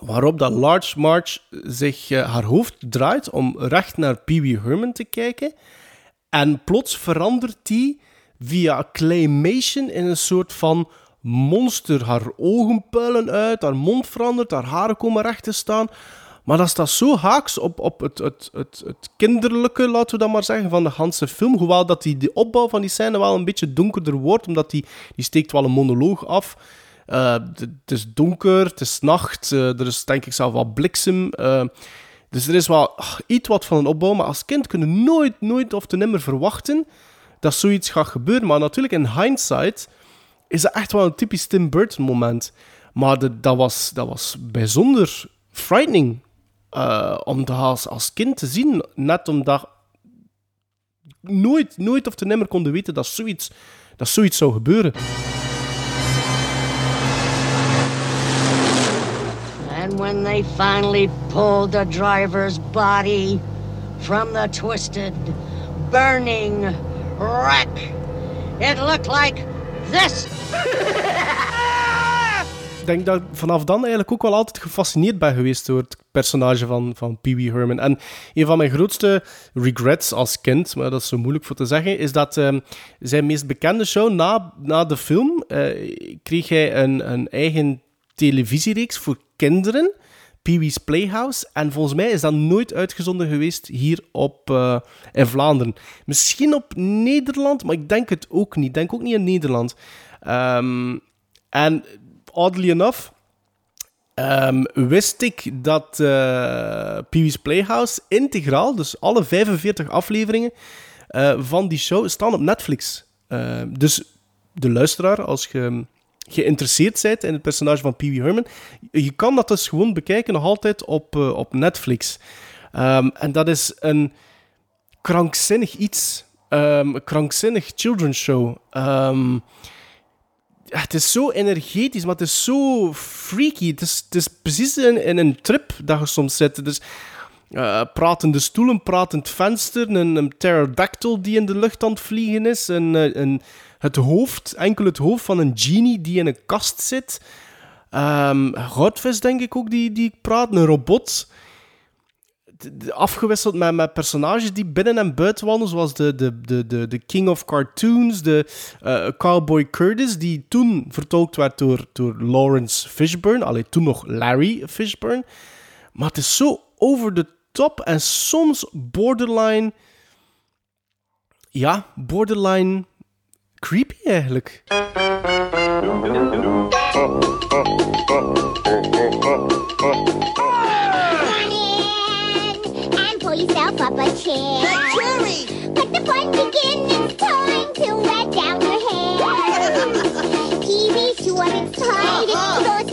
waarop dat Large Marge zich eh, haar hoofd draait om recht naar Pee Wee Herman te kijken. En plots verandert die via claymation in een soort van monster. Haar ogen puilen uit, haar mond verandert, haar haren komen recht te staan. Maar dat staat zo haaks op, op het, het, het, het kinderlijke, laten we dat maar zeggen, van de hele film. Hoewel dat die, de opbouw van die scène wel een beetje donkerder wordt, omdat die, die steekt wel een monoloog af. Eh, het is donker, het is nacht, eh, er is denk ik zelf wat bliksem. eh, dus er is wel iets wat van een opbouw, maar als kind kun je nooit, nooit of te nimmer verwachten dat zoiets gaat gebeuren. Maar natuurlijk, in hindsight is dat echt wel een typisch Tim Burton moment. Maar de- dat, was, dat was bijzonder frightening eh, om dat als, als kind te zien. Net omdat nooit, nooit of te nimmer konden weten dat zoiets, dat zoiets zou gebeuren. And when they finally pulled the driver's body from the twisted, burning wreck. It looked like Ik denk dat ik vanaf dan eigenlijk ook wel altijd gefascineerd ben geweest door het personage van, van Pee Wee Herman. En een van mijn grootste regrets als kind, maar dat is zo moeilijk voor te zeggen, is dat ehm, zijn meest bekende show na, na de film eh, kreeg hij een, een eigen televisiereeks voor kinderen, Pee Wee's Playhouse. En volgens mij is dat nooit uitgezonden geweest hier op, eh, in Vlaanderen. Misschien op Nederland, maar ik denk het ook niet. Ik denk ook niet in Nederland. Ehm, en oddly enough, ehm, wist ik dat eh Pee Wee's Playhouse integraal, dus alle 45 afleveringen eh, van die show, staan op Netflix. Eh, dus de luisteraar, als je geïnteresseerd bent in het personage van Pee Wee Herman, je kan dat dus gewoon bekijken nog altijd op, eh, op Netflix. Ehm, en dat is een krankzinnig iets. Een krankzinnig children's show. Ehm, het is zo energetisch, maar het is zo freaky. Het is, het is precies in, een trip dat je soms zit. Dus eh, pratende stoelen, pratend venster, een, een pterodactyl die in de lucht aan het vliegen is, een, eh, een, het hoofd, enkel het hoofd van een genie die in een kast zit. Goudvis, denk ik ook, die, die praat, een robot. Afgewisseld met, met personages die binnen en buiten wandelen, zoals de, de, de, de, de King of Cartoons, de eh, Cowboy Curtis, die toen vertolkt werd door, door Lawrence Fishburne. Allee, toen nog Larry Fishburne. Maar het is zo over de top en soms borderline. Ja, borderline creepy eigenlijk. and pull yourself up a chair. The jury! Let the fun begin. It's time to let down your hair. TV's too unexcited. Those uh-huh.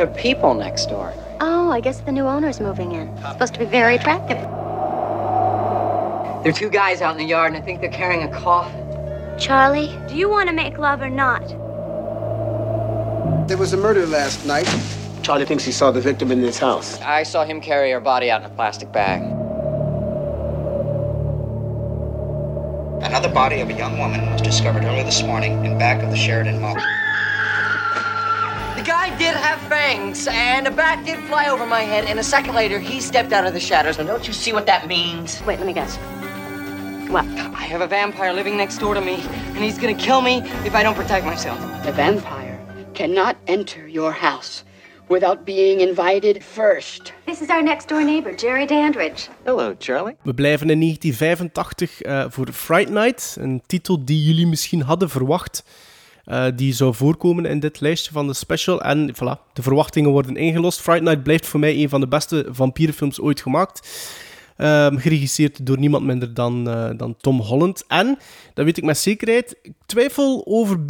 Mom, there are people next door. Oh, I guess the new owner's moving in. Supposed to be very attractive. There are two guys out in the yard, and I think they're carrying a coffin. Charlie, do you want to make love or not? There was a murder last night. Charlie thinks he saw the victim in this house. I saw him carry her body out in a plastic bag. Another body of a young woman was discovered early this morning in back of the Sheridan Mall. The guy did have fangs, and a bat did fly over my head, and a second later, he stepped out of the shadows. Now, don't you see what that means? Wait, let me guess. What? I have a vampire living next door to me, and he's gonna kill me if I don't protect myself. The vampire cannot enter your house without being invited first. This is our next door neighbor, Jerry Dandridge. Hello, Charlie. We blijven in 1985 eh, voor Fright Night, een titel die jullie misschien hadden verwacht. Eh, die zou voorkomen in dit lijstje van de special. En voilà, de verwachtingen worden ingelost. Fright Night blijft voor mij een van de beste vampierenfilms ooit gemaakt. Ehm, geregisseerd door niemand minder dan, eh, dan Tom Holland. En, dat weet ik met zekerheid, ik twijfel over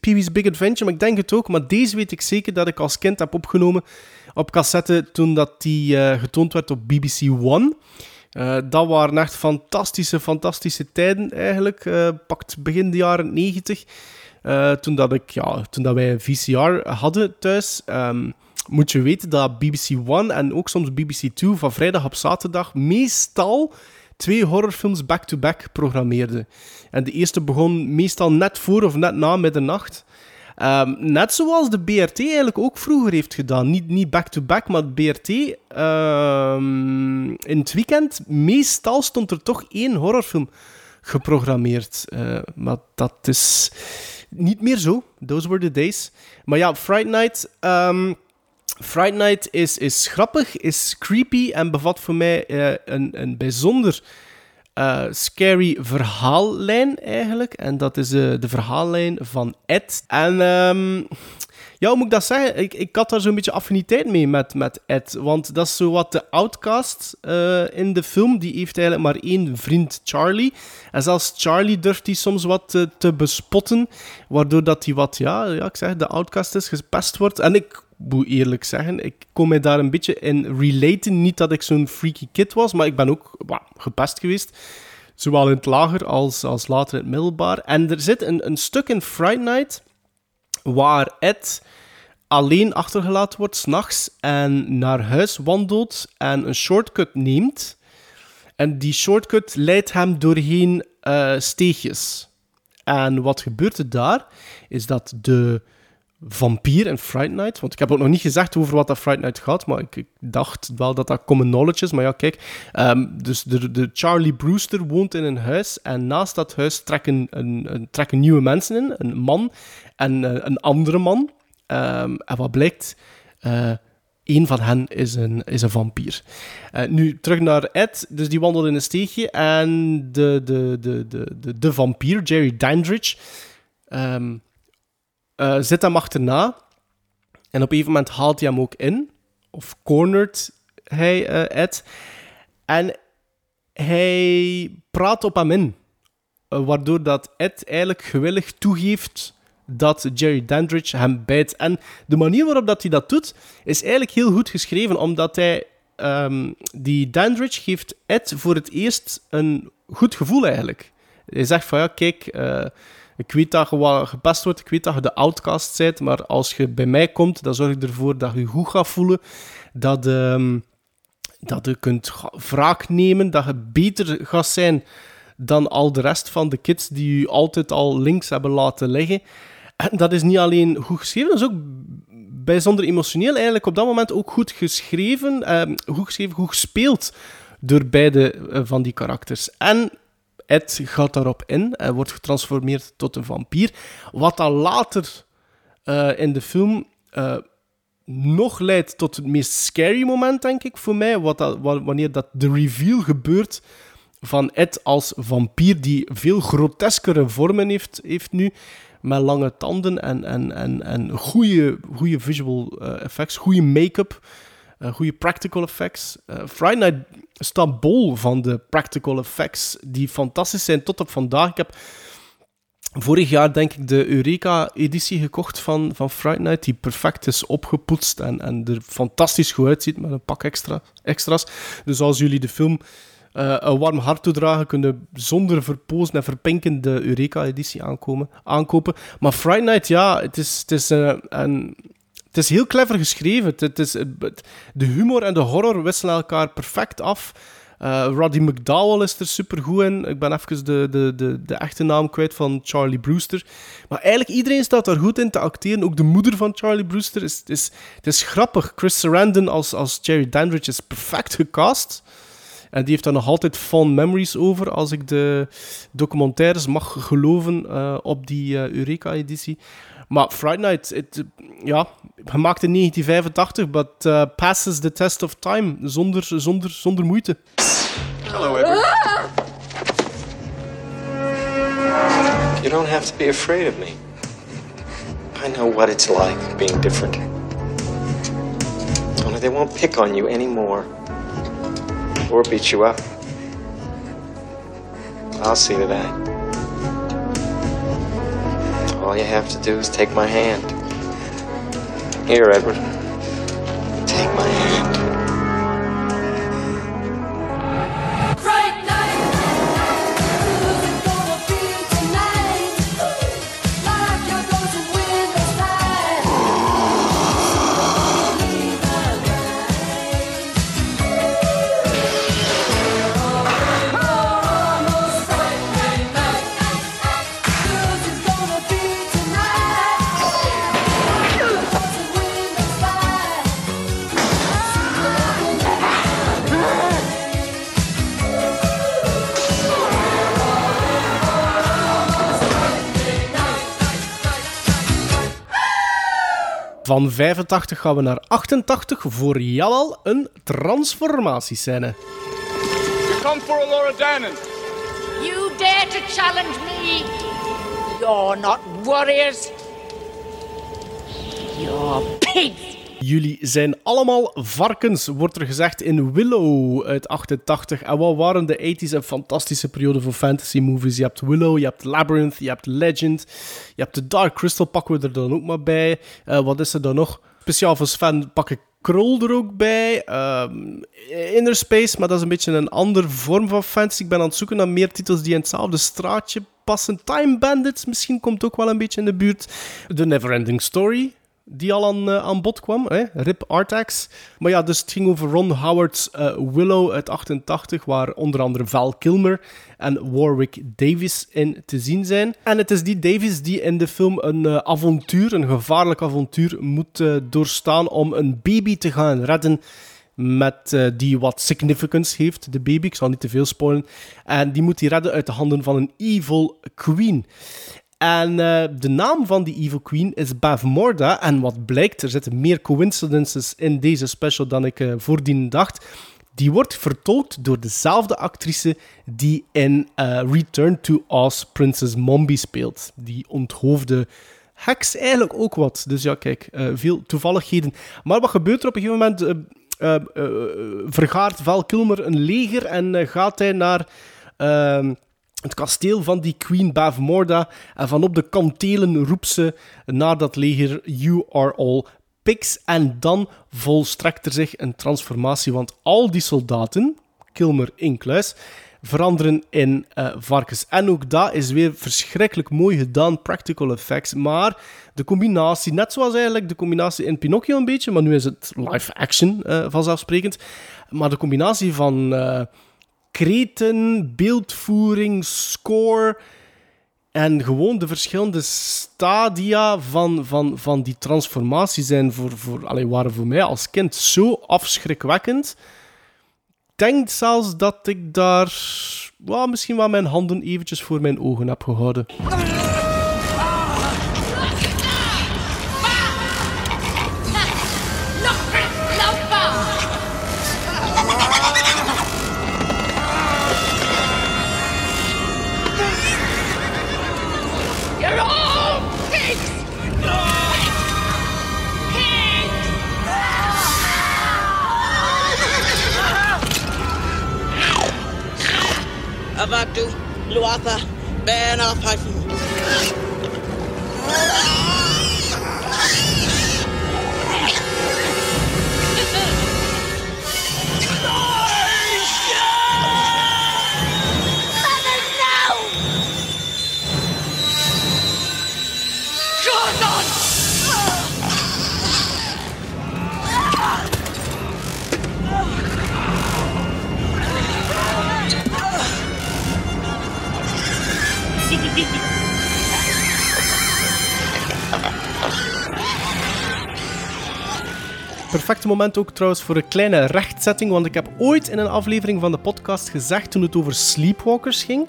Pee-wee's Big Adventure, maar ik denk het ook. Maar deze weet ik zeker dat ik als kind heb opgenomen op cassette toen dat die eh, getoond werd op BBC One. Dat waren echt fantastische, fantastische tijden eigenlijk. pakt begin de jaren 90. Eh, toen, dat ik, ja, toen dat wij een VCR hadden thuis. Ehm, moet je weten dat BBC One en ook soms BBC Two van vrijdag op zaterdag meestal twee horrorfilms back-to-back programmeerden. En de eerste begon meestal net voor of net na middernacht. Ehm, net zoals de BRT eigenlijk ook vroeger heeft gedaan. Niet, back-to-back, maar het BRT ehm, in het weekend. Meestal stond er toch één horrorfilm geprogrammeerd. Eh, maar dat is niet meer zo. Those were the days. Maar ja, Fright Night. ehm, Fright Night is, is grappig, is creepy en bevat voor mij eh, een, een bijzonder eh, scary verhaallijn eigenlijk. En dat is eh, de verhaallijn van Ed. En ehm, ja, moet ik dat zeggen? Ik, ik had daar zo'n beetje affiniteit mee met, met Ed. Want dat is zo wat de outcast eh, in de film. Die heeft eigenlijk maar één vriend, Charlie. En zelfs Charlie durft hij soms wat te, te bespotten. Waardoor dat hij wat, ja, ja, ik zeg, de outcast is, gepest wordt. En ik moet eerlijk zeggen, ik kon mij daar een beetje in relaten. Niet dat ik zo'n freaky kid was, maar ik ben ook gepest geweest. Zowel in het lager als, als later in het middelbaar. En er zit een, een stuk in Fright Night waar Ed alleen achtergelaten wordt s'nachts en naar huis wandelt en een shortcut neemt. En die shortcut leidt hem doorheen eh, steegjes. En wat gebeurt er daar? Is dat de vampier in Fright Night... Want ik heb ook nog niet gezegd over wat dat Fright Night gaat, maar ik, dacht wel dat dat common knowledge is. Maar ja, kijk. ehm, dus de, de Charlie Brewster woont in een huis en naast dat huis trekken, een, een, trekken nieuwe mensen in. Een man en eh, een andere man. Ehm, en wat blijkt... een van hen is een, is een vampier. Eh, nu, terug naar Ed. Dus die wandelt in een steegje. En de, de, de, de, de, de vampier, Jerry Dandridge, ehm, eh, zit hem achterna. En op een gegeven moment haalt hij hem ook in. Of cornert hij eh, Ed. En hij praat op hem in. Eh, waardoor dat Ed eigenlijk gewillig toegeeft dat Jerry Dandridge hem bijt. En de manier waarop dat hij dat doet, is eigenlijk heel goed geschreven, omdat hij... ehm, die Dandridge geeft Ed voor het eerst een goed gevoel eigenlijk. Hij zegt van, ja, kijk... ik weet dat je wat gepest wordt, ik weet dat je de outcast bent, maar als je bij mij komt, dan zorg ik ervoor dat je je goed gaat voelen, dat, ehm, dat je kunt wraak nemen, dat je beter gaat zijn dan al de rest van de kids die je altijd al links hebben laten liggen. En dat is niet alleen goed geschreven, dat is ook bijzonder emotioneel eigenlijk op dat moment ook goed geschreven, ehm, goed geschreven, goed gespeeld door beide eh, van die karakters. En Ed gaat daarop in en wordt getransformeerd tot een vampier. Wat dan later eh, in de film eh, nog leidt tot het meest scary moment, denk ik, voor mij. Wat wanneer dat de reveal gebeurt van Ed als vampier, die veel groteskere vormen heeft, heeft nu. Met lange tanden en, en, en, en goede, goede visual eh, effects, goede make-up, eh, goede practical effects. Eh Friday Night staat bol van de practical effects die fantastisch zijn tot op vandaag. Ik heb vorig jaar denk ik de Eureka-editie gekocht van, van Friday Night, die perfect is opgepoetst en, en er fantastisch goed uitziet met een pak extra, extra's. Dus als jullie de film eh, een warm hart toedragen, kunnen zonder verpozen en verpinken de Eureka-editie aankomen, aankopen. Maar Friday Night, ja, het is, het is een... Het is heel clever geschreven. Het, is, de humor en de horror wisselen elkaar perfect af. Eh Roddy McDowell is er supergoed in. Ik ben even de, de, de, de echte naam kwijt van Charlie Brewster. Maar eigenlijk iedereen staat daar goed in te acteren. Ook de moeder van Charlie Brewster. is, is, het is grappig. Chris Sarandon als, als Jerry Dandridge is perfect gecast. En die heeft daar nog altijd fond memories over, als ik de documentaires mag geloven eh, op die eh, Eureka-editie. Maar Friday Night, het, ja, gemaakt in 1985, but uh, passes the test of time, zonder, zonder, zonder moeite. Hello. You don't have to be afraid of me. I know what it's like being different. Only they won't pick on you anymore. Or beat you up. I'll see to that. All you have to do is take my hand. Here, Edward. Take my Van 85 gaan we naar 88 voor jawel een transformatiescène. You come for Laura Dannon. You dare to challenge me? You're not warriors. You're pigs. Jullie zijn allemaal varkens, wordt er gezegd in Willow uit 88. En wat waren de 80s een fantastische periode voor fantasy movies? Je hebt Willow, je hebt Labyrinth, je hebt Legend, je hebt The Dark Crystal, pakken we er dan ook maar bij. Eh, wat is er dan nog? Speciaal voor Sven pak ik Kroll er ook bij. Ehm, Inner Space, maar dat is een beetje een andere vorm van fantasy. Ik ben aan het zoeken naar meer titels die in hetzelfde straatje passen. Time Bandits misschien komt ook wel een beetje in de buurt. The Neverending Story, die al aan, eh, aan bod kwam. Hè? Rip Artax. Maar ja, dus het ging over Ron Howard's eh, Willow uit 88, waar onder andere Val Kilmer en Warwick Davis in te zien zijn. En het is die Davis die in de film een eh, avontuur, een gevaarlijk avontuur, moet doorstaan om een baby te gaan redden met, die wat significance heeft, de baby. Ik zal niet te veel spoilen. En die moet hij redden uit de handen van een evil queen. En eh, de naam van die Evil Queen is Bavmorda. En wat blijkt, er zitten meer coincidences in deze special dan ik eh, voordien dacht. Die wordt vertolkt door dezelfde actrice die in eh, Return to Oz Princess Mombi speelt. Die onthoofde heks eigenlijk ook wat. Dus ja, kijk, veel toevalligheden. Maar wat gebeurt er op een gegeven moment? vergaart Val Kilmer een leger en gaat hij naar... het kasteel van die Queen Bavmorda. En vanop de kantelen roept ze naar dat leger: You are all pigs. En dan volstrekt er zich een transformatie. Want al die soldaten, Kilmer incluis, veranderen in eh, varkens. En ook dat is weer verschrikkelijk mooi gedaan, practical effects. Maar de combinatie, net zoals eigenlijk de combinatie in Pinocchio een beetje, maar nu is het live action eh, vanzelfsprekend. Maar de combinatie van. eh, kreten, beeldvoering, score en gewoon de verschillende stadia van, van, van die transformatie zijn voor, voor, allee, waren voor mij als kind zo afschrikwekkend. Ik denk zelfs dat ik daar wel, misschien wel mijn handen eventjes voor mijn ogen heb gehouden. Avaktu, Luatha, Ben off. Perfecte moment ook trouwens voor een kleine rechtzetting, want ik heb ooit in een aflevering van de podcast gezegd, toen het over Sleepwalkers ging,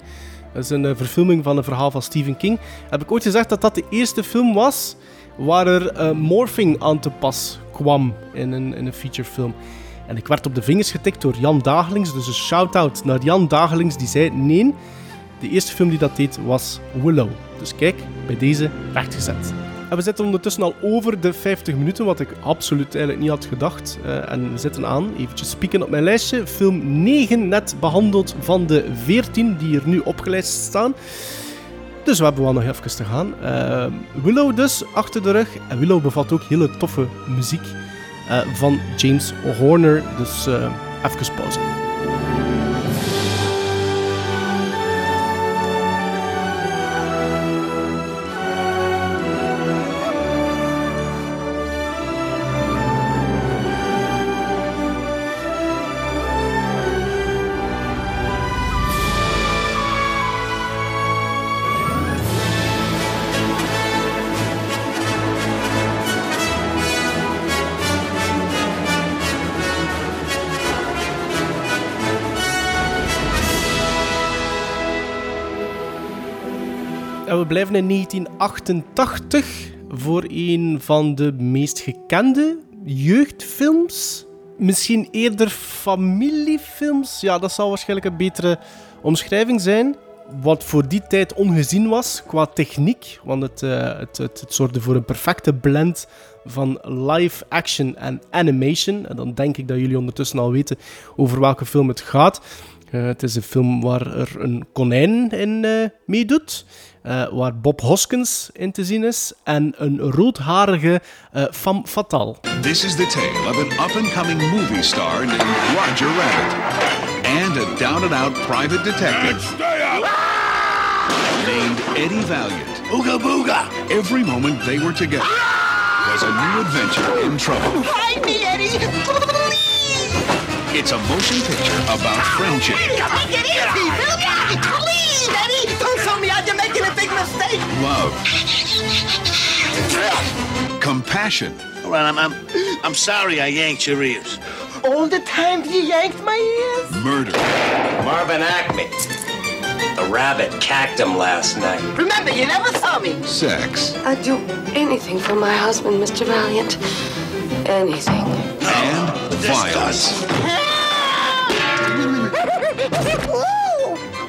dat is een eh, verfilming van een verhaal van Stephen King, heb ik ooit gezegd dat dat de eerste film was waar er eh, morphing aan te pas kwam in een, in een featurefilm. En ik werd op de vingers getikt door Jan Dagelings, dus een shout-out naar Jan Dagelings, die zei, nee, de eerste film die dat deed was Willow. Dus kijk, bij deze rechtgezet. En we zitten ondertussen al over de 50 minuten, wat ik absoluut eigenlijk niet had gedacht. Eh, en we zitten aan, eventjes spieken op mijn lijstje. Film 9 net behandeld van de 14 die er nu opgelijst staan. Dus we hebben wel nog even te gaan. Eh, Willow dus, achter de rug. En Willow bevat ook hele toffe muziek eh, van James Horner. Dus even pauze. We blijven in 1988. voor een van de meest gekende jeugdfilms. Misschien eerder familiefilms. Ja, dat zal waarschijnlijk een betere omschrijving zijn. Wat voor die tijd ongezien was qua techniek. Want het, uh, het, het, het zorgde voor een perfecte blend van live action en animation. En dan denk ik dat jullie ondertussen al weten over welke film het gaat. Uh, het is een film waar er een konijn in uh, meedoet. Uh, waar Bob Hoskins in te zien is. En een roodharige femme fatale. This is the tale of an up-and-coming movie star named Roger Rabbit. And a down-and-out private detective. Named Eddie Valiant. Ooga booga! Every moment they were together was a new adventure in trouble. Hide me, Eddie! It's a motion picture about friendship. Take it easy, Billy! Please, Eddie! Don't tell me out, you're making a big mistake! Love. Compassion. All right, I'm, I'm, I'm sorry I yanked your ears. All the time you yanked my ears? Murder. Marvin Acme. The rabbit cacked him last night. Remember, you never saw me. Sex. I'd do anything for my husband, Mr. Valiant. Anything. And violence.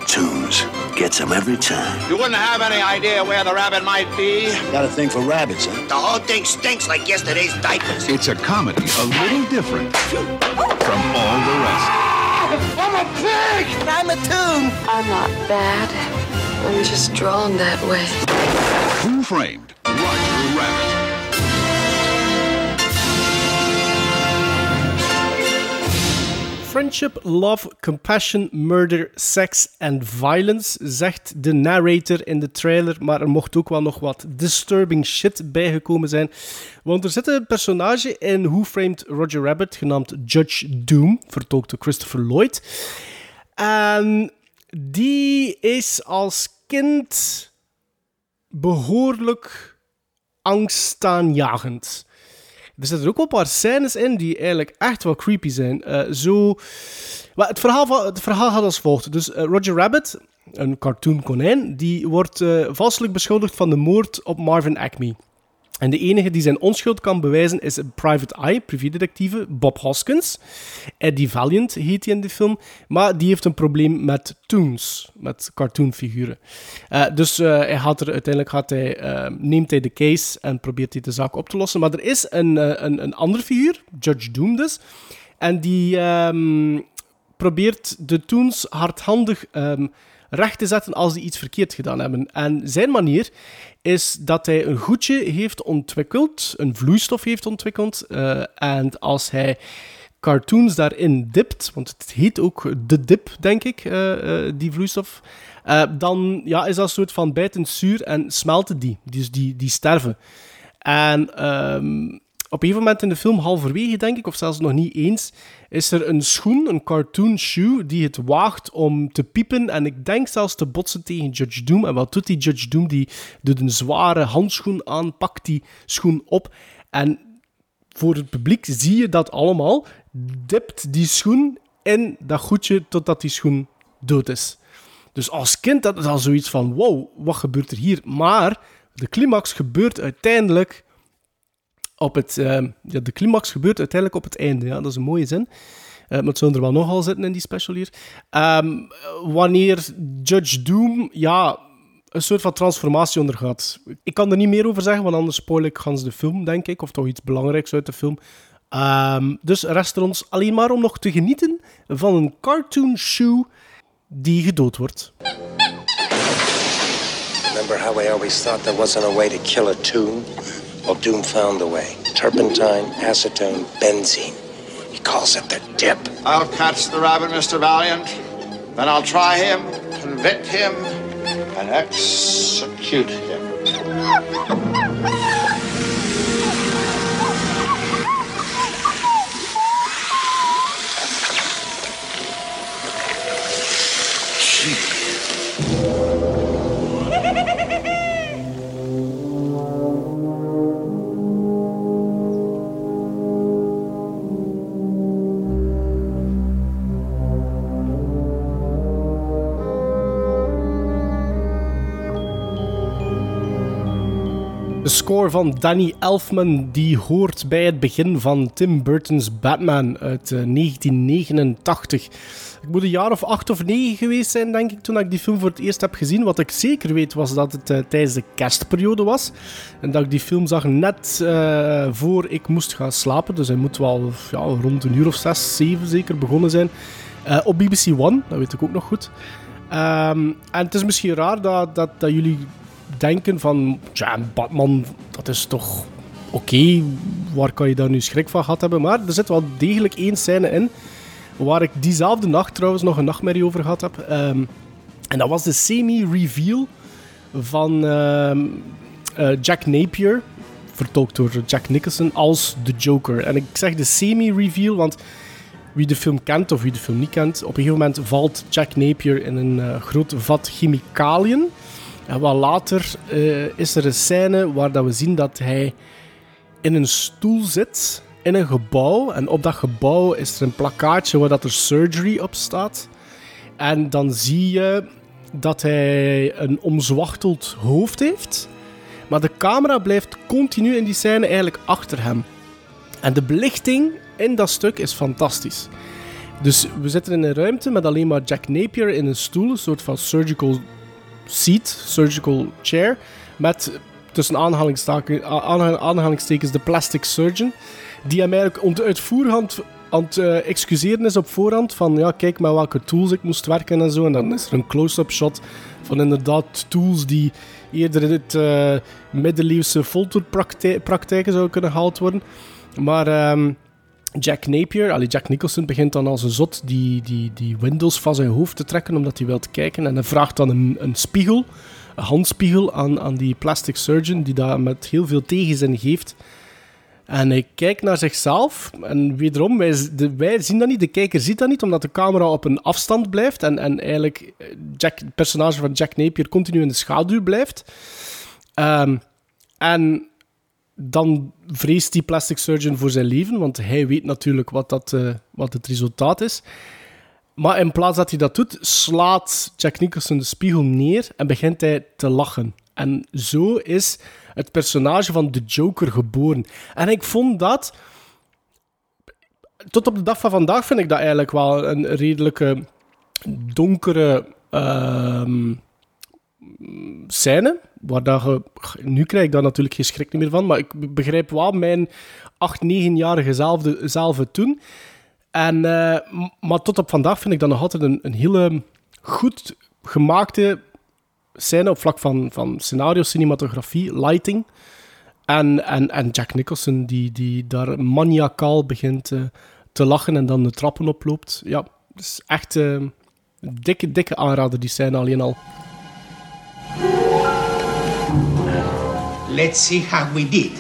Tunes gets them every time. You wouldn't have any idea where the rabbit might be? Got a thing for rabbits, huh? The whole thing stinks like yesterday's diapers. It's a comedy a little different from all the rest. I'm a pig! I'm a tune! I'm not bad. I'm just drawn that way. Who framed Roger Rabbit? Friendship, love, compassion, murder, sex and violence, zegt de narrator in de trailer. Maar er mocht ook wel nog wat disturbing shit bijgekomen zijn. Want er zit een personage in Who Framed Roger Rabbit, genaamd Judge Doom, vertolkt door Christopher Lloyd. En die is als kind behoorlijk angstaanjagend. Er zitten ook wel een paar scènes in die eigenlijk echt wel creepy zijn. Uh, zo... Maar het, verhaal, het verhaal gaat als volgt. Dus uh, Roger Rabbit, een cartoon konijn, die wordt uh, valselijk beschuldigd van de moord op Marvin Acme. En de enige die zijn onschuld kan bewijzen is een private eye, privédetectieve, Bob Hoskins. Eddie Valiant heet hij in de film. Maar die heeft een probleem met toons, met cartoonfiguren. Uh, dus uh, hij gaat er, uiteindelijk gaat hij, uh, neemt hij de case en probeert hij de zaak op te lossen. Maar er is een, een, een andere figuur, Judge Doom dus. En die um, probeert de toons hardhandig um, recht te zetten als die iets verkeerd gedaan hebben. En zijn manier is dat hij een goedje heeft ontwikkeld, een vloeistof heeft ontwikkeld. Uh, en als hij cartoons daarin dipt, want het heet ook de dip, denk ik, uh, uh, die vloeistof, dan ja, is dat een soort van bijtend zuur en smelten die. Dus die, die sterven. En um, op een gegeven moment in de film, halverwege denk ik, of zelfs nog niet eens, is er een schoen, een cartoon shoe, die het waagt om te piepen en ik denk zelfs te botsen tegen Judge Doom. En wat doet die Judge Doom? Die doet een zware handschoen aan, pakt die schoen op en voor het publiek zie je dat allemaal, dipt die schoen in dat goedje totdat die schoen dood is. Dus als kind dat is al zoiets van, wow, wat gebeurt er hier? Maar de climax gebeurt uiteindelijk op het... Uh, ja, de climax gebeurt uiteindelijk op het einde. Ja, dat is een mooie zin. Uh, maar het zullen er wel nogal zitten in die special hier. Um, wanneer Judge Doom... Ja, een soort van transformatie ondergaat. Ik kan er niet meer over zeggen, want anders spoil ik gans de film, denk ik. Of toch iets belangrijks uit de film. Um, dus rest er ons alleen maar om nog te genieten van een cartoon shoe die gedood wordt. Remember how we always thought there wasn't a way to kill a tune? Well, Doom found a way. Turpentine, acetone, benzene. He calls it the dip. I'll catch the rabbit, Mr. Valiant. Then I'll try him, convict him, and execute him. Score van Danny Elfman die hoort bij het begin van Tim Burton's Batman uit 1989. Eh, ik moet een jaar of acht of negen geweest zijn, denk ik, toen ik die film voor het eerst heb gezien. Wat ik zeker weet was dat het uh, tijdens de kerstperiode was. En dat ik die film zag net uh, voor ik moest gaan slapen. Dus hij moet wel ja, rond een uur of zes, zeven zeker begonnen zijn. Op BBC One, dat weet ik ook nog goed. Um, en het is misschien raar dat, dat, dat jullie denken van... Ja, Batman, dat is toch oké. Waar kan je daar nu schrik van gehad hebben? Maar er zit wel degelijk één scène in Waar ik diezelfde nacht trouwens nog een nachtmerrie over gehad heb. Um, en dat was de semi-reveal van uh, uh, Jack Napier, vertolkt door Jack Nicholson, als de Joker. En ik zeg de semi-reveal, want wie de film kent of wie de film niet kent, op een gegeven moment valt Jack Napier in een uh, groot vat chemicaliën. En wat later uh, is er een scène waar dat we zien dat hij in een stoel zit in een gebouw. En op dat gebouw is er een plakkaatje waar dat er surgery op staat. En dan zie je dat hij een omzwachteld hoofd heeft. Maar de camera blijft continu in die scène eigenlijk achter hem. En de belichting in dat stuk is fantastisch. Dus we zitten in een ruimte met alleen maar Jack Napier in een stoel, een soort van surgical seat, surgical chair, met tussen aanhalingstekens de plastic surgeon die hem eigenlijk uit voorhand aan het excuseren is op voorhand. Van ja, kijk met welke tools ik moest werken en zo. En dan is er een close-up shot van inderdaad tools die eerder in het uh, middeleeuwse folterpraktijken zouden kunnen gehaald worden. Maar um, Jack Napier, Jack Nicholson, begint dan als een zot die, die, die windows van zijn hoofd te trekken omdat hij wil kijken. En hij vraagt dan een, een spiegel, een handspiegel aan, aan die plastic surgeon, die daar met heel veel tegenzin geeft. En hij kijkt naar zichzelf. En wederom, wij, de, wij, zien dat niet, de kijker ziet dat niet, omdat de camera op een afstand blijft. En, en eigenlijk eh, Jack, het personage van Jack Napier continu in de schaduw blijft. Um, en dan vreest die plastic surgeon voor zijn leven, want hij weet natuurlijk wat, dat, uh, wat het resultaat is. Maar in plaats dat hij dat doet, slaat Jack Nicholson de spiegel neer en begint hij te lachen. En zo is het personage van de Joker geboren. En ik vond dat. Tot op de dag van vandaag vind ik dat eigenlijk wel een redelijke donkere uh, scène. Waar dat je, nu krijg ik daar natuurlijk geen schrik meer van, maar ik begrijp wel mijn 8, 9-jarige zelf, toen. En, uh, maar tot op vandaag vind ik dat nog altijd een, een hele goed gemaakte scène op vlak van, van scenario, cinematografie, lighting. En, en, en Jack Nicholson, die, die daar maniacaal begint uh, te lachen en dan de trappen oploopt. Ja, is echt uh, dikke, dikke aanrader, die scène alleen al. Let's see how we did.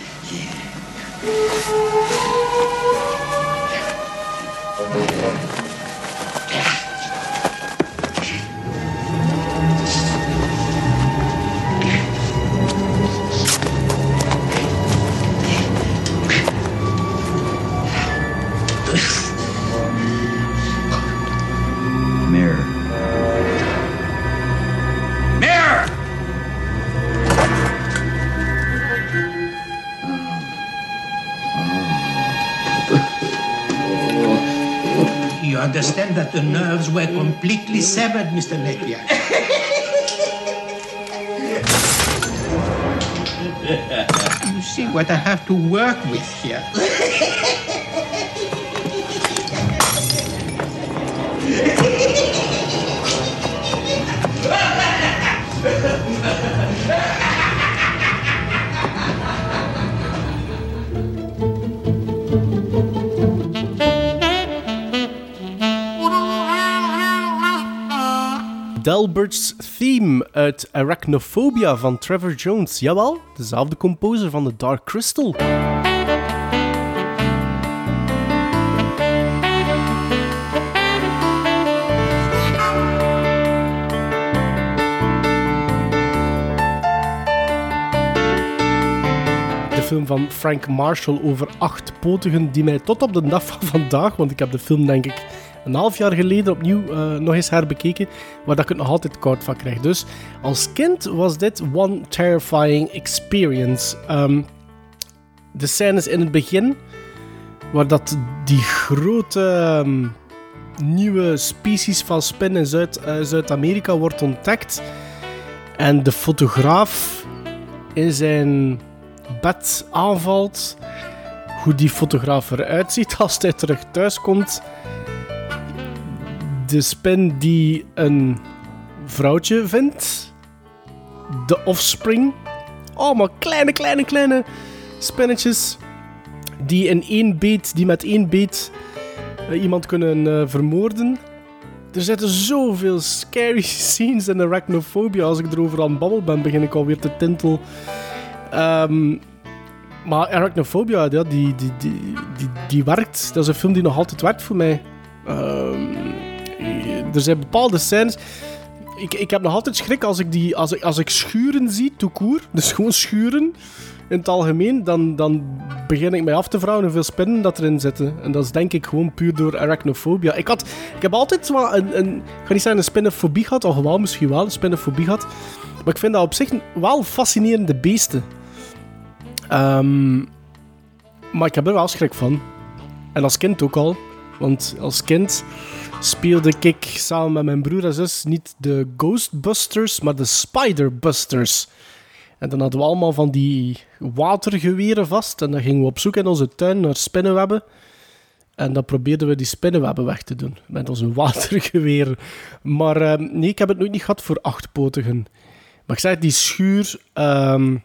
Understand that the nerves were completely severed, Mr. Napier. you see what I have to work with here. Delbert's Theme uit Arachnophobia van Trevor Jones. Jawel, dezelfde composer van The Dark Crystal. De film van Frank Marshall over acht potigen die mij tot op de dag van vandaag, want ik heb de film denk ik een half jaar geleden opnieuw eh, nog eens herbekeken, waar dat ik het nog altijd koud van krijg. Dus als kind was dit one terrifying experience. Ehm, de scènes in het begin, waar dat die grote ehm, nieuwe species van spin in Zuid, eh, Zuid-Amerika wordt ontdekt. En de fotograaf in zijn bed aanvalt. Hoe die fotograaf eruit ziet als hij terug thuis komt. De spin die een vrouwtje vindt. De offspring. Allemaal kleine, kleine, kleine spinnetjes. Die in één beet, die met één beet eh, iemand kunnen eh, vermoorden. Er zitten zoveel scary scenes in arachnophobia. Als ik erover aan babbel ben, begin ik alweer te tintel. Ehm, maar arachnophobia, ja, die, die, die, die, die werkt. Dat is een film die nog altijd werkt voor mij. Ehm, er zijn bepaalde scènes. Ik, ik heb nog altijd schrik als ik, die, als ik, als ik schuren zie, court. Dus gewoon schuren in het algemeen. Dan, dan begin ik mij af te vragen hoeveel spinnen dat erin zitten. En dat is denk ik gewoon puur door arachnofobia. Ik, had, ik heb altijd wel een, een, ik ga niet zeggen een spinnenfobie gehad, of wel misschien wel een spinnenfobie gehad. Maar ik vind dat op zich wel fascinerende beesten. Ehm, maar ik heb er wel schrik van. En als kind ook al. Want als kind speelde ik samen met mijn broer en zus niet de Ghostbusters, maar de Spiderbusters. En dan hadden we allemaal van die watergeweren vast. En dan gingen we op zoek in onze tuin naar spinnenwebben. En dan probeerden we die spinnenwebben weg te doen met onze watergeweren. Maar ehm, nee, ik heb het nooit niet gehad voor achtpotigen. Maar ik zeg, die schuur, ehm,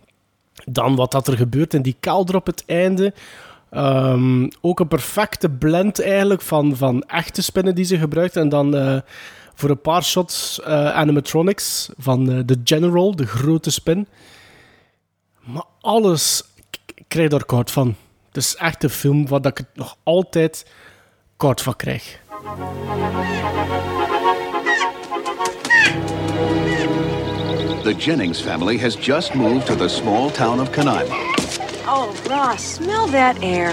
dan wat dat er gebeurt in die kelder op het einde. Ehm, ook een perfecte blend eigenlijk van, van echte spinnen die ze gebruikt. En dan eh, voor een paar shots eh, animatronics van de General, de grote spin. Maar alles, krijg er koud van. Het is echt een film waar ik nog altijd koud van krijg. The Jennings family has just moved to the small town of Canaima. Oh, Ross, smell that air.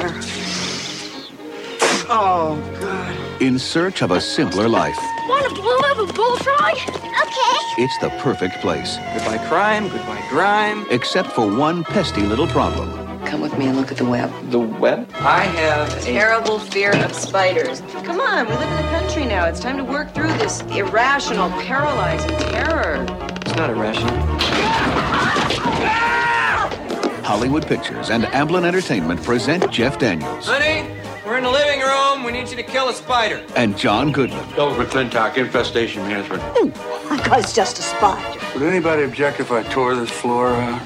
Oh, God. In search of a simpler life. Want to blow up a bullfrog? Okay. It's the perfect place. Goodbye crime, goodbye grime. Except for one pesky little problem. Come with me and look at the web. The web? I have a Terrible fear of spiders. Come on, we live in the country now. It's time to work through this irrational, paralyzing terror. It's not irrational. Ah! Hollywood Pictures and Amblin Entertainment present Jeff Daniels Honey, we're in the living room. We need you to kill a spider. and John Goodman. Doug McClintock, Infestation Management. I thought it's just a spider. Would anybody object if I tore this floor out?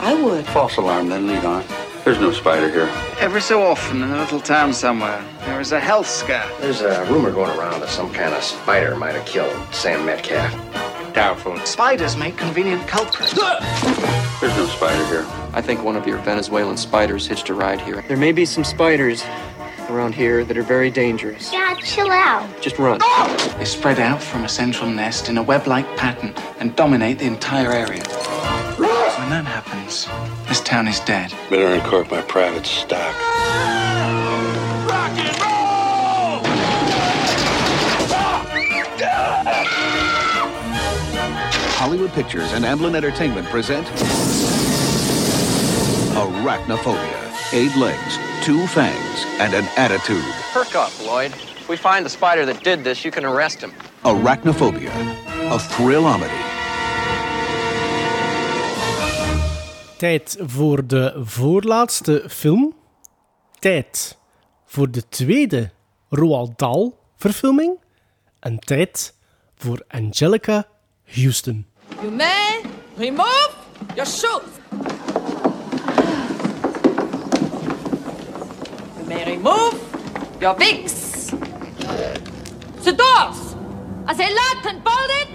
I would. False alarm, then lead on. There's no spider here. Every so often in a little town somewhere, there is a health scare. There's a rumor going around that some kind of spider might have killed Sam Metcalf. Doubtful. Spiders make convenient culprits. There's no spider here. I think one of your Venezuelan spiders hitched a ride here. There may be some spiders around here that are very dangerous. Dad, chill out. Just run. They spread out from a central nest in a web-like pattern and dominate the entire area. When that happens, this town is dead. Better uncork my private stock. Hollywood Pictures and Amblin Entertainment present Arachnophobia. Eight legs, two fangs, and an attitude. Perk up, Lloyd. If we find the spider that did this, you can arrest him. Arachnophobia. A thrillamedy. Tijd voor de voorlaatste film. Tijd voor de tweede Roald Dahl verfilming. En tijd voor Angelica Houston. You may remove your shoes. You may remove your wigs. The doors. Are they locked and bolted?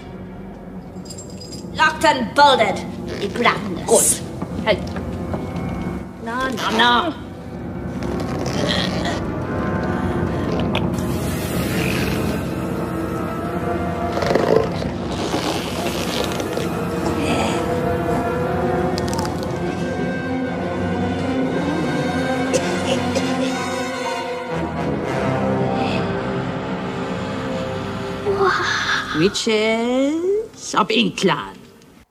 Locked and bolted. You gladness. Good. Hey. No, no, no. Witches op Inklaan.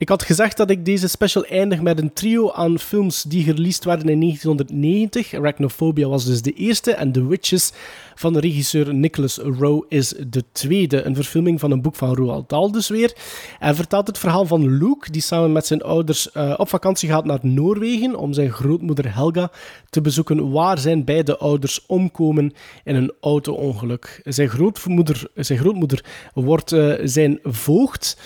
Ik had gezegd dat ik deze special eindig met een trio aan films die gereleased werden in 1990. Arachnophobia was dus de eerste en The Witches van de regisseur Nicholas Rowe is de tweede. Een verfilming van een boek van Roald Dahl dus weer. Hij vertelt het verhaal van Luke, die samen met zijn ouders uh, op vakantie gaat naar Noorwegen om zijn grootmoeder Helga te bezoeken, waar zijn beide ouders omkomen in een auto-ongeluk. Zijn grootmoeder, zijn grootmoeder wordt uh, zijn voogd.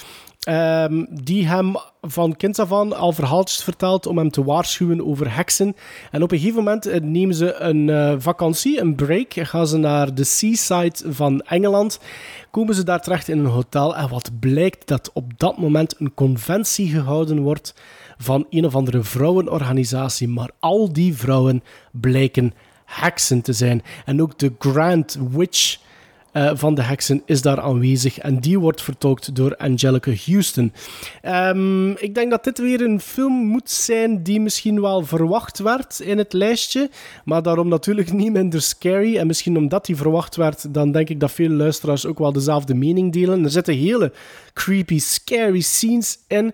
Um, die hem van kinds af aan al verhaaltjes vertelt om hem te waarschuwen over heksen. En op een gegeven moment nemen ze een uh, vakantie, een break, gaan ze naar de seaside van Engeland. Komen ze daar terecht in een hotel en wat blijkt dat op dat moment een conventie gehouden wordt van een of andere vrouwenorganisatie. Maar al die vrouwen blijken heksen te zijn. En ook de Grand Witch uh, van de heksen is daar aanwezig. En die wordt vertolkt door Angelica Houston. Um, ik denk dat dit weer een film moet zijn die misschien wel verwacht werd in het lijstje. Maar daarom natuurlijk niet minder scary. En misschien omdat die verwacht werd, dan denk ik dat veel luisteraars ook wel dezelfde mening delen. Er zitten hele creepy, scary scenes in.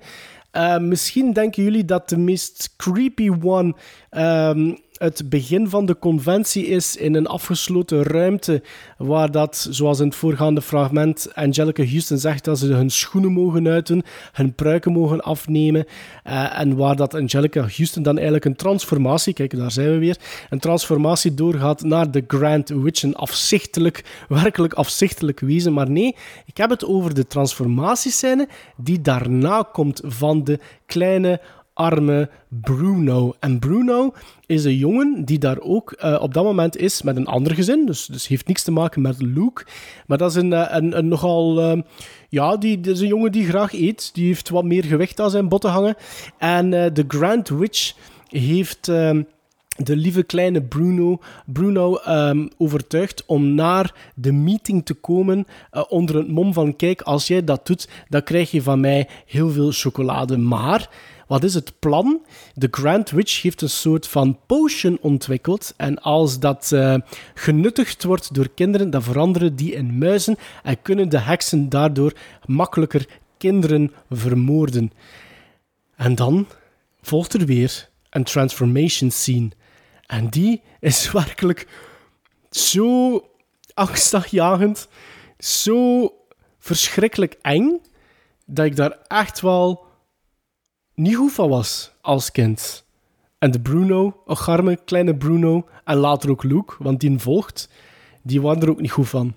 Uh, misschien denken jullie dat de meest creepy one um, het begin van de conventie is in een afgesloten ruimte, waar dat, zoals in het voorgaande fragment, Angelica Houston zegt dat ze hun schoenen mogen uiten, hun pruiken mogen afnemen, uh, en waar dat Angelica Houston dan eigenlijk een transformatie, kijk, daar zijn we weer, een transformatie doorgaat naar de Grand Witch, een afzichtelijk, werkelijk afzichtelijk wezen. Maar nee, ik heb het over de transformatiescène die daarna komt van de kleine arme Bruno. En Bruno is een jongen die daar ook uh, op dat moment is met een ander gezin. Dus, dus heeft niks te maken met Luke. Maar dat is een, eh, een, een nogal... Uh, ja, die, dat is een jongen die graag eet. Die heeft wat meer gewicht aan zijn botten hangen. En de Grand Witch heeft ehm, de lieve kleine Bruno, Bruno um, overtuigd om naar de meeting te komen onder het mom van kijk, als jij dat doet, dan krijg je van mij heel veel chocolade. Maar wat is het plan? De Grand Witch heeft een soort van potion ontwikkeld. En als dat uh, genuttigd wordt door kinderen, dan veranderen die in muizen en kunnen de heksen daardoor makkelijker kinderen vermoorden. En dan volgt er weer een transformation scene. En die is werkelijk zo angstaanjagend, zo verschrikkelijk eng, dat ik daar echt wel niet goed van was als kind. En de Bruno, Ocharme, kleine Bruno, en later ook Luke, want die volgt, die waren er ook niet goed van.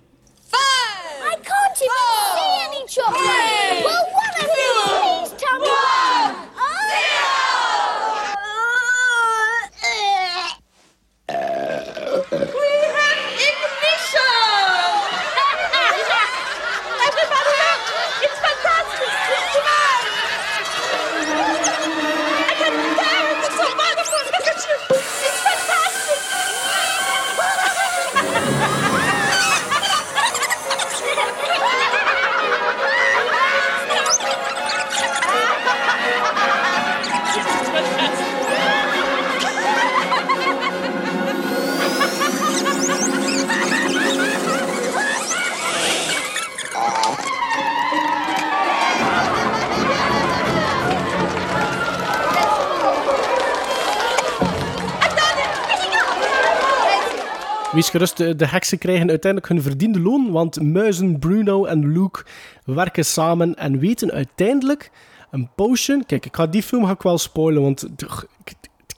Wees gerust, de, heksen krijgen uiteindelijk hun verdiende loon, want muizen Bruno en Luke werken samen en weten uiteindelijk een potion... Kijk, ik ga die film ga ik wel spoilen, want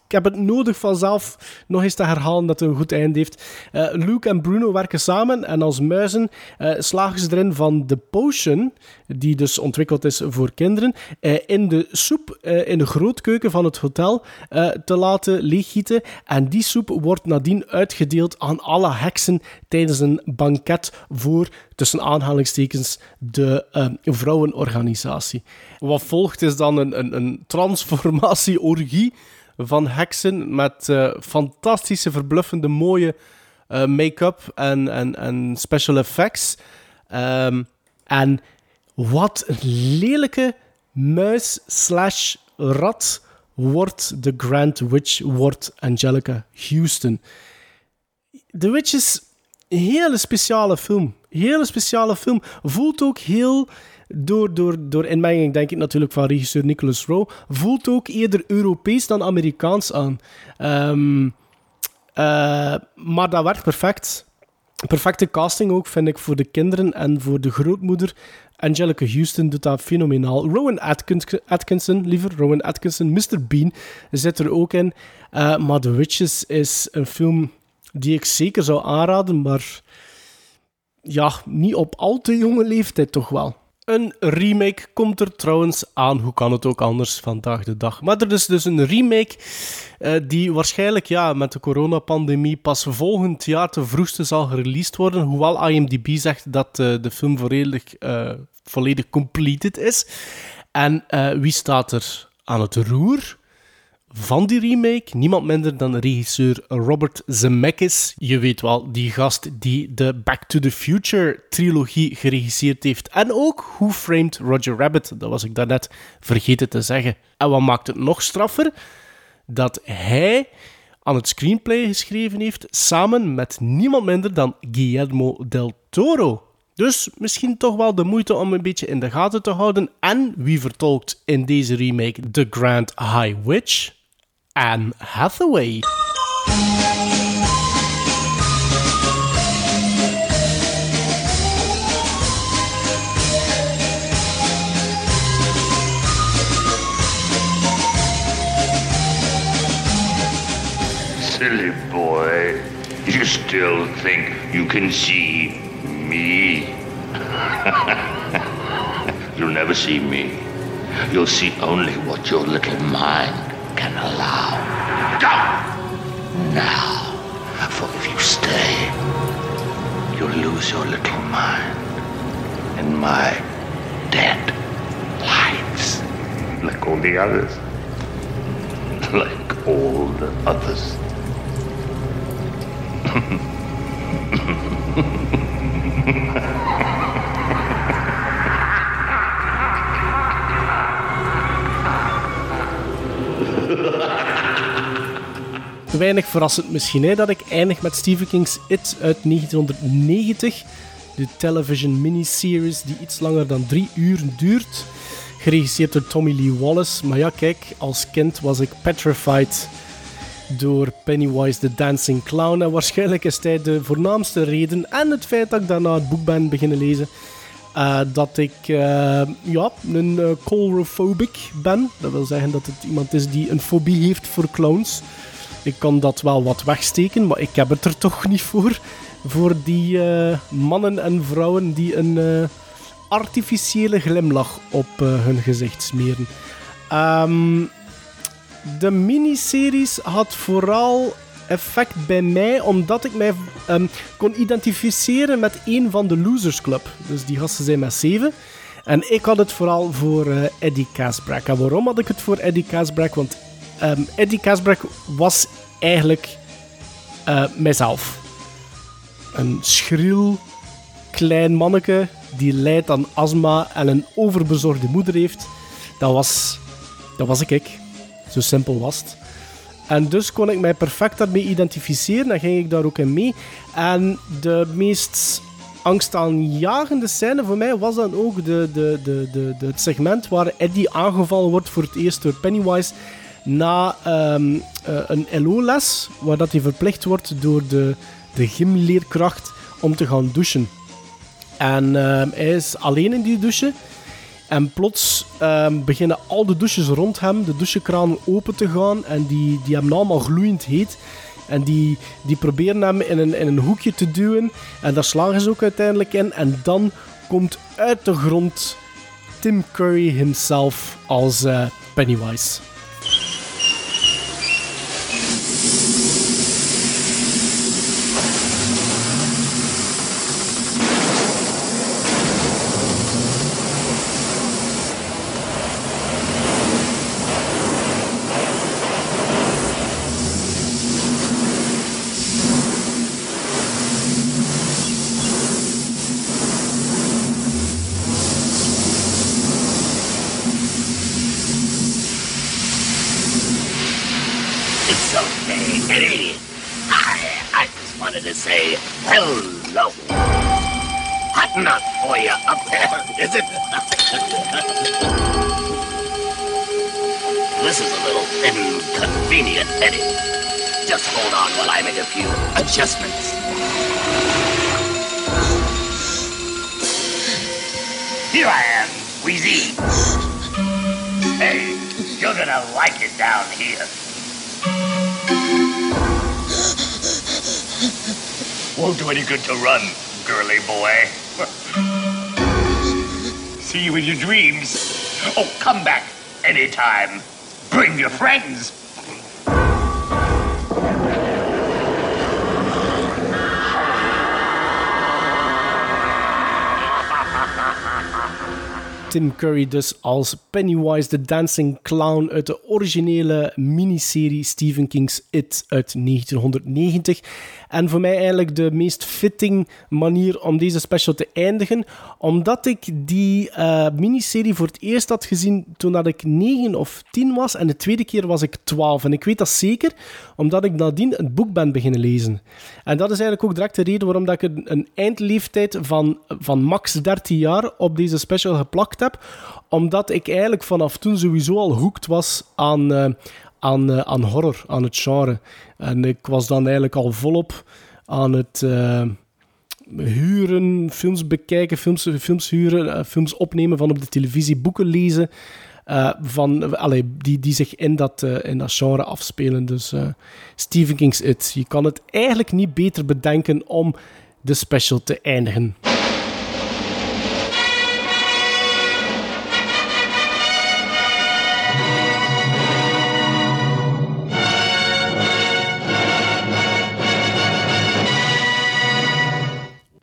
ik, heb het nodig vanzelf nog eens te herhalen dat het een goed eind heeft. Uh, Luke en Bruno werken samen en als muizen uh, slagen ze erin van de potion, die dus ontwikkeld is voor kinderen, uh, in de soep in de grootkeuken van het hotel te laten leeggieten. En die soep wordt nadien uitgedeeld aan alle heksen tijdens een banket voor, tussen aanhalingstekens, de vrouwenorganisatie. Wat volgt is dan een, een, een transformatie-orgie van heksen met uh, fantastische, verbluffende, mooie uh, make-up en, en, en special effects. Um, en wat een lelijke muis slash rat wordt de Grand Witch, wordt Angelica Houston. The Witch is een hele speciale film. Hele speciale film. Voelt ook heel, door, door, door inmenging denk ik natuurlijk van regisseur Nicholas Rowe, voelt ook eerder Europees dan Amerikaans aan. Ehm, eh, maar dat werkt perfect. Perfecte casting ook, vind ik, voor de kinderen en voor de grootmoeder. Angelica Houston doet dat fenomenaal. Rowan Atkins, Atkinson, liever, Rowan Atkinson, Mr. Bean zit er ook in. Uh, maar The Witches is een film die ik zeker zou aanraden, maar ja, niet op al te jonge leeftijd toch wel. Een remake komt er trouwens aan. Hoe kan het ook anders vandaag de dag? Maar er is dus een remake uh, die waarschijnlijk ja, met de coronapandemie pas volgend jaar te vroegste zal gereleased worden. Hoewel IMDb zegt dat uh, de film volledig, uh, volledig completed is. En wie staat er aan het roer? Van die remake niemand minder dan regisseur Robert Zemeckis. Je weet wel, die gast die de Back to the Future trilogie geregisseerd heeft. En ook Who Framed Roger Rabbit, dat was ik daarnet vergeten te zeggen. En wat maakt het nog straffer? Dat hij aan het screenplay geschreven heeft samen met niemand minder dan Guillermo del Toro. Dus misschien toch wel de moeite om een beetje in de gaten te houden. En wie vertolkt in deze remake The Grand High Witch? Anne Hathaway. Silly boy, you still think you can see me? You'll never see me. You'll see only what your little mind can allow. Go! Now, for if you stay, you'll lose your little mind in my dead lives. Like all the others. Like all the others. Weinig verrassend misschien hè, dat ik eindig met Stephen King's It uit 1990. De television miniseries die iets langer dan drie uur duurt. Geregisseerd door Tommy Lee Wallace. Maar ja, kijk, als kind was ik petrified door Pennywise the Dancing Clown. En waarschijnlijk is hij de voornaamste reden. En het feit dat ik daarna het boek ben beginnen lezen. Uh, dat ik uh, ja, een uh, ben. Dat wil zeggen dat het iemand is die een fobie heeft voor clowns. Ik kan dat wel wat wegsteken, maar ik heb het er toch niet voor. Voor die mannen en vrouwen die een artificiële glimlach op hun gezicht smeren. Um, de miniseries had vooral effect bij mij, omdat ik mij um, kon identificeren met een van de Losers Club. Dus die gasten zijn met zeven. En ik had het vooral voor Eddie Casbrack. En waarom had ik het voor Eddie Casbrack? Want um, Eddie Casbrack was eigenlijk uh, mijzelf. Een schril, klein manneke die lijdt aan astma en een overbezorgde moeder heeft. Dat was, dat was ik. Zo simpel was het. En dus kon ik mij perfect daarmee identificeren en ging ik daar ook in mee. En de meest angstaanjagende scène voor mij was dan ook de, de, de, de, het segment waar Eddie aangevallen wordt voor het eerst door Pennywise na um, uh, een LO-les, waar dat hij verplicht wordt door de, de gymleerkracht om te gaan douchen. En uh, hij is alleen in die douche. En plots um, beginnen al de douches rond hem, de douchekranen open te gaan. En die, die hebben allemaal gloeiend heet. En die, die proberen hem in een, in een hoekje te duwen. En daar slagen ze ook uiteindelijk in. En dan komt uit de grond Tim Curry himself als uh, Pennywise. Tim Curry dus als Pennywise the Dancing Clown uit de originele miniserie Stephen King's It uit 1990. En voor mij eigenlijk de meest fitting manier om deze special te eindigen, omdat ik die uh, miniserie voor het eerst had gezien toen dat ik 9 of 10 was en de tweede keer was ik 12. En ik weet dat zeker, omdat ik nadien het boek ben beginnen lezen. En dat is eigenlijk ook direct de reden waarom dat ik een, een eindleeftijd van, van max 13 jaar op deze special geplakt heb, omdat ik eigenlijk vanaf toen sowieso al hoekt was aan, uh, aan, uh, aan horror, aan het genre. En ik was dan eigenlijk al volop aan het uh, huren, films bekijken, films, films huren, films opnemen van op de televisie, boeken lezen. van, allee, die, die zich in dat, in dat genre afspelen. Dus Stephen King's It. Je kan het eigenlijk niet beter bedenken om de special te eindigen.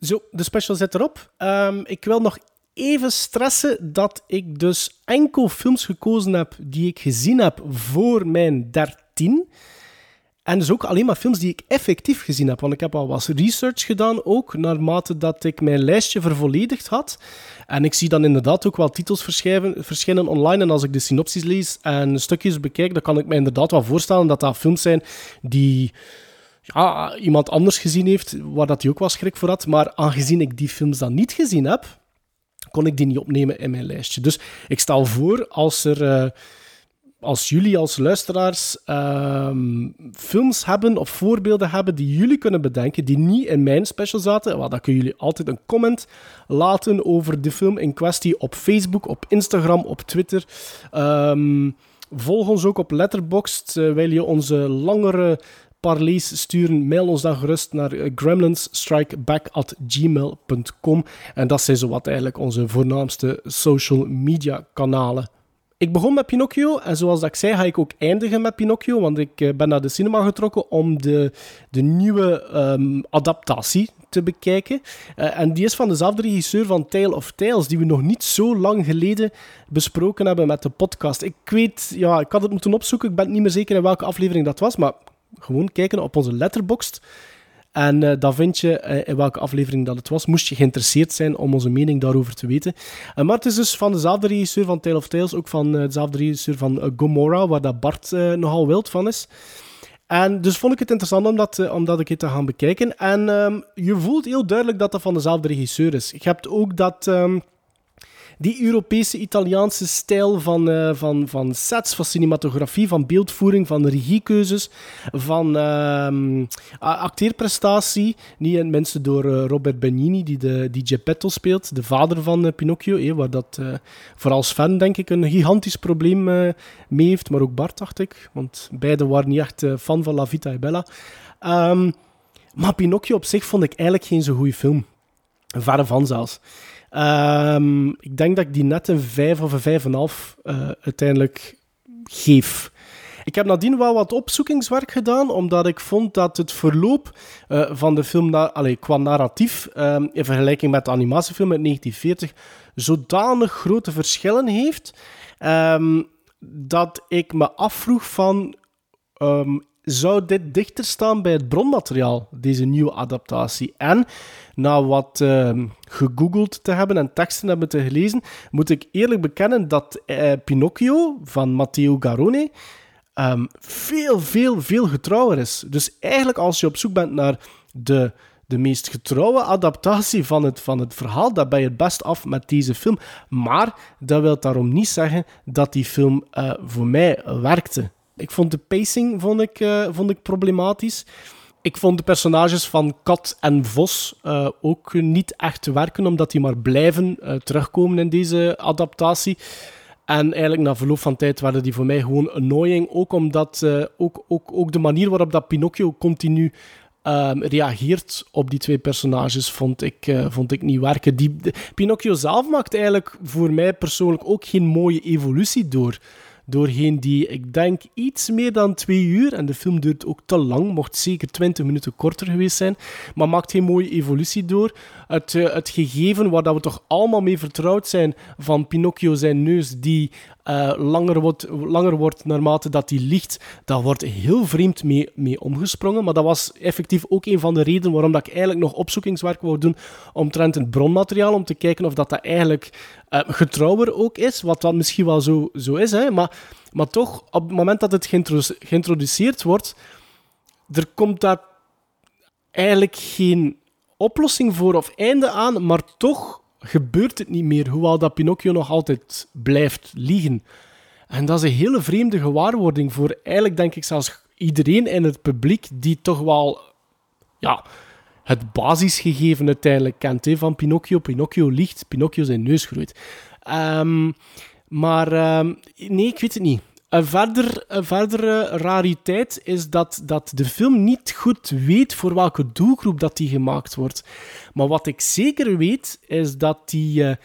Zo, de special zit erop. Um, ik wil nog even stressen dat ik dus enkel films gekozen heb die ik gezien heb voor mijn 13. En dus ook alleen maar films die ik effectief gezien heb. Want ik heb al wat research gedaan, ook naarmate dat ik mijn lijstje vervolledigd had. En ik zie dan inderdaad ook wel titels verschijnen online. En als ik de synopsis lees en stukjes bekijk, dan kan ik me inderdaad wel voorstellen dat dat films zijn die ja, iemand anders gezien heeft, waar dat hij ook wel schrik voor had. Maar aangezien ik die films dan niet gezien heb, kon ik die niet opnemen in mijn lijstje. Dus ik stel voor, als er... Uh, als jullie als luisteraars um, films hebben of voorbeelden hebben die jullie kunnen bedenken, die niet in mijn special zaten, dan kunnen jullie altijd een comment laten over de film in kwestie op Facebook, op Instagram, op Twitter. Um, volg ons ook op Letterboxd, uh, je onze langere parlees sturen, mail ons dan gerust naar gremlinsstrikeback.gmail.com. En dat zijn zowat eigenlijk onze voornaamste social media kanalen. Ik begon met Pinocchio en zoals ik zei ga ik ook eindigen met Pinocchio, want ik eh, ben naar de cinema getrokken om de, de nieuwe um, adaptatie te bekijken. Uh, en die is van dezelfde regisseur van Tale of Tales, die we nog niet zo lang geleden besproken hebben met de podcast. Ik weet, ja, ik had het moeten opzoeken, ik ben niet meer zeker in welke aflevering dat was, maar gewoon kijken op onze letterboxd. En uh, dan vind je uh, in welke aflevering dat het was. Moest je geïnteresseerd zijn om onze mening daarover te weten. Uh, maar het is dus van dezelfde regisseur van Tale of Tales. Ook van dezelfde regisseur van Gomorrah, waar dat Bart nogal wild van is. En dus vond ik het interessant om dat, om dat een keer te gaan bekijken. En um, je voelt heel duidelijk dat dat van dezelfde regisseur is. Je hebt ook dat... Um, die Europese Italiaanse stijl van, uh, van, van sets, van cinematografie, van beeldvoering, van regiekeuzes, van uh, acteerprestatie. Niet in mensen door uh, Robert Benigni, die, de, die Geppetto speelt, de vader van Pinocchio, eh, waar dat vooral Sven, denk ik, een gigantisch probleem mee heeft, maar ook Bart, dacht ik, want beiden waren niet echt fan van La Vita e Bella. Um, maar Pinocchio op zich vond ik eigenlijk geen zo goede film. Verre van zelfs. Um, ik denk dat ik die net een 5 of een 5,5 uh, uiteindelijk geef. Ik heb nadien wel wat opzoekingswerk gedaan, omdat ik vond dat het verloop uh, van de film qua narratief, um, in vergelijking met de animatiefilm uit 1940, zodanig grote verschillen heeft, um, dat ik me afvroeg van zou dit dichter staan bij het bronmateriaal, deze nieuwe adaptatie? En na wat uh, gegoogeld te hebben en teksten hebben te gelezen, moet ik eerlijk bekennen dat uh, Pinocchio van Matteo Garone um, veel, veel, veel getrouwer is. Dus eigenlijk als je op zoek bent naar de, de meest getrouwe adaptatie van het, van het verhaal. Dat ben je het best af met deze film. Maar dat wil daarom niet zeggen dat die film eh, voor mij werkte. Ik vond de pacing vond ik, eh, vond ik problematisch. Ik vond de personages van Kat en Vos eh, ook niet echt werken, omdat die maar blijven eh, terugkomen in deze adaptatie. En eigenlijk na verloop van tijd werden die voor mij gewoon annoying. Ook omdat ook, ook, ook de manier waarop dat Pinocchio continu ehm, reageert op die twee personages, vond ik, vond ik niet werken. Die, Pinocchio zelf maakt eigenlijk voor mij persoonlijk ook geen mooie evolutie door. Doorheen die, ik denk, iets meer dan twee uur. En de film duurt ook te lang, mocht zeker 20 minuten korter geweest zijn. Maar maakt geen mooie evolutie door. Het, eh, het gegeven waar dat we toch allemaal mee vertrouwd zijn van Pinocchio zijn neus, die eh, langer, wordt, langer wordt naarmate dat die ligt, daar wordt heel vreemd mee, mee omgesprongen. Maar dat was effectief ook een van de redenen waarom dat ik eigenlijk nog opzoekingswerk wou doen omtrent het bronmateriaal, om te kijken of dat, dat eigenlijk eh, getrouwer ook is, wat dat misschien wel zo, zo is. Hè? Maar, maar toch, op het moment dat het geïntro- geïntroduceerd wordt, er komt daar eigenlijk geen oplossing voor of einde aan, maar toch gebeurt het niet meer, hoewel dat Pinocchio nog altijd blijft liegen. En dat is een hele vreemde gewaarwording voor eigenlijk, denk ik, zelfs iedereen in het publiek die toch wel ja, het basisgegeven uiteindelijk kent van Pinocchio. Pinocchio liegt, Pinocchio zijn neus groeit. Ehm, maar ehm, nee, ik weet het niet. Een, verder, een verdere rariteit is dat, dat de film niet goed weet voor welke doelgroep dat die gemaakt wordt. Maar wat ik zeker weet, is dat die eh,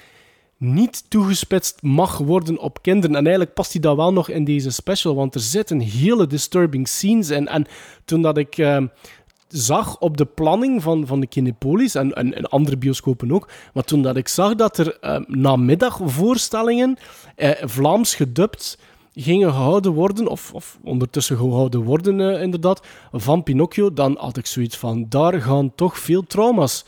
niet toegespitst mag worden op kinderen. En eigenlijk past die dat wel nog in deze special, want er zitten hele disturbing scenes in. En toen dat ik... eh, zag op de planning van, van de Kinepolis en, en, andere bioscopen ook. Maar toen dat ik zag dat er eh, namiddagvoorstellingen eh, Vlaams gedubt gingen gehouden worden, of, of ondertussen gehouden worden eh, inderdaad, van Pinocchio, dan had ik zoiets van, daar gaan toch veel trauma's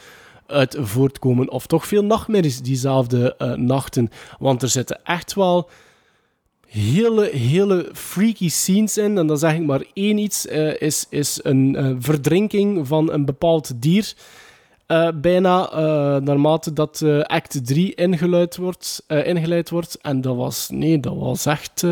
uit voortkomen, of toch veel nachtmerries diezelfde eh, nachten. Want er zitten echt wel hele, hele freaky scenes in. En dan zeg ik maar één iets, eh, is, is een eh, verdrinking van een bepaald dier. eh, bijna naarmate dat act 3 ingeleid wordt, ingeleid wordt. En dat was, nee, dat was echt...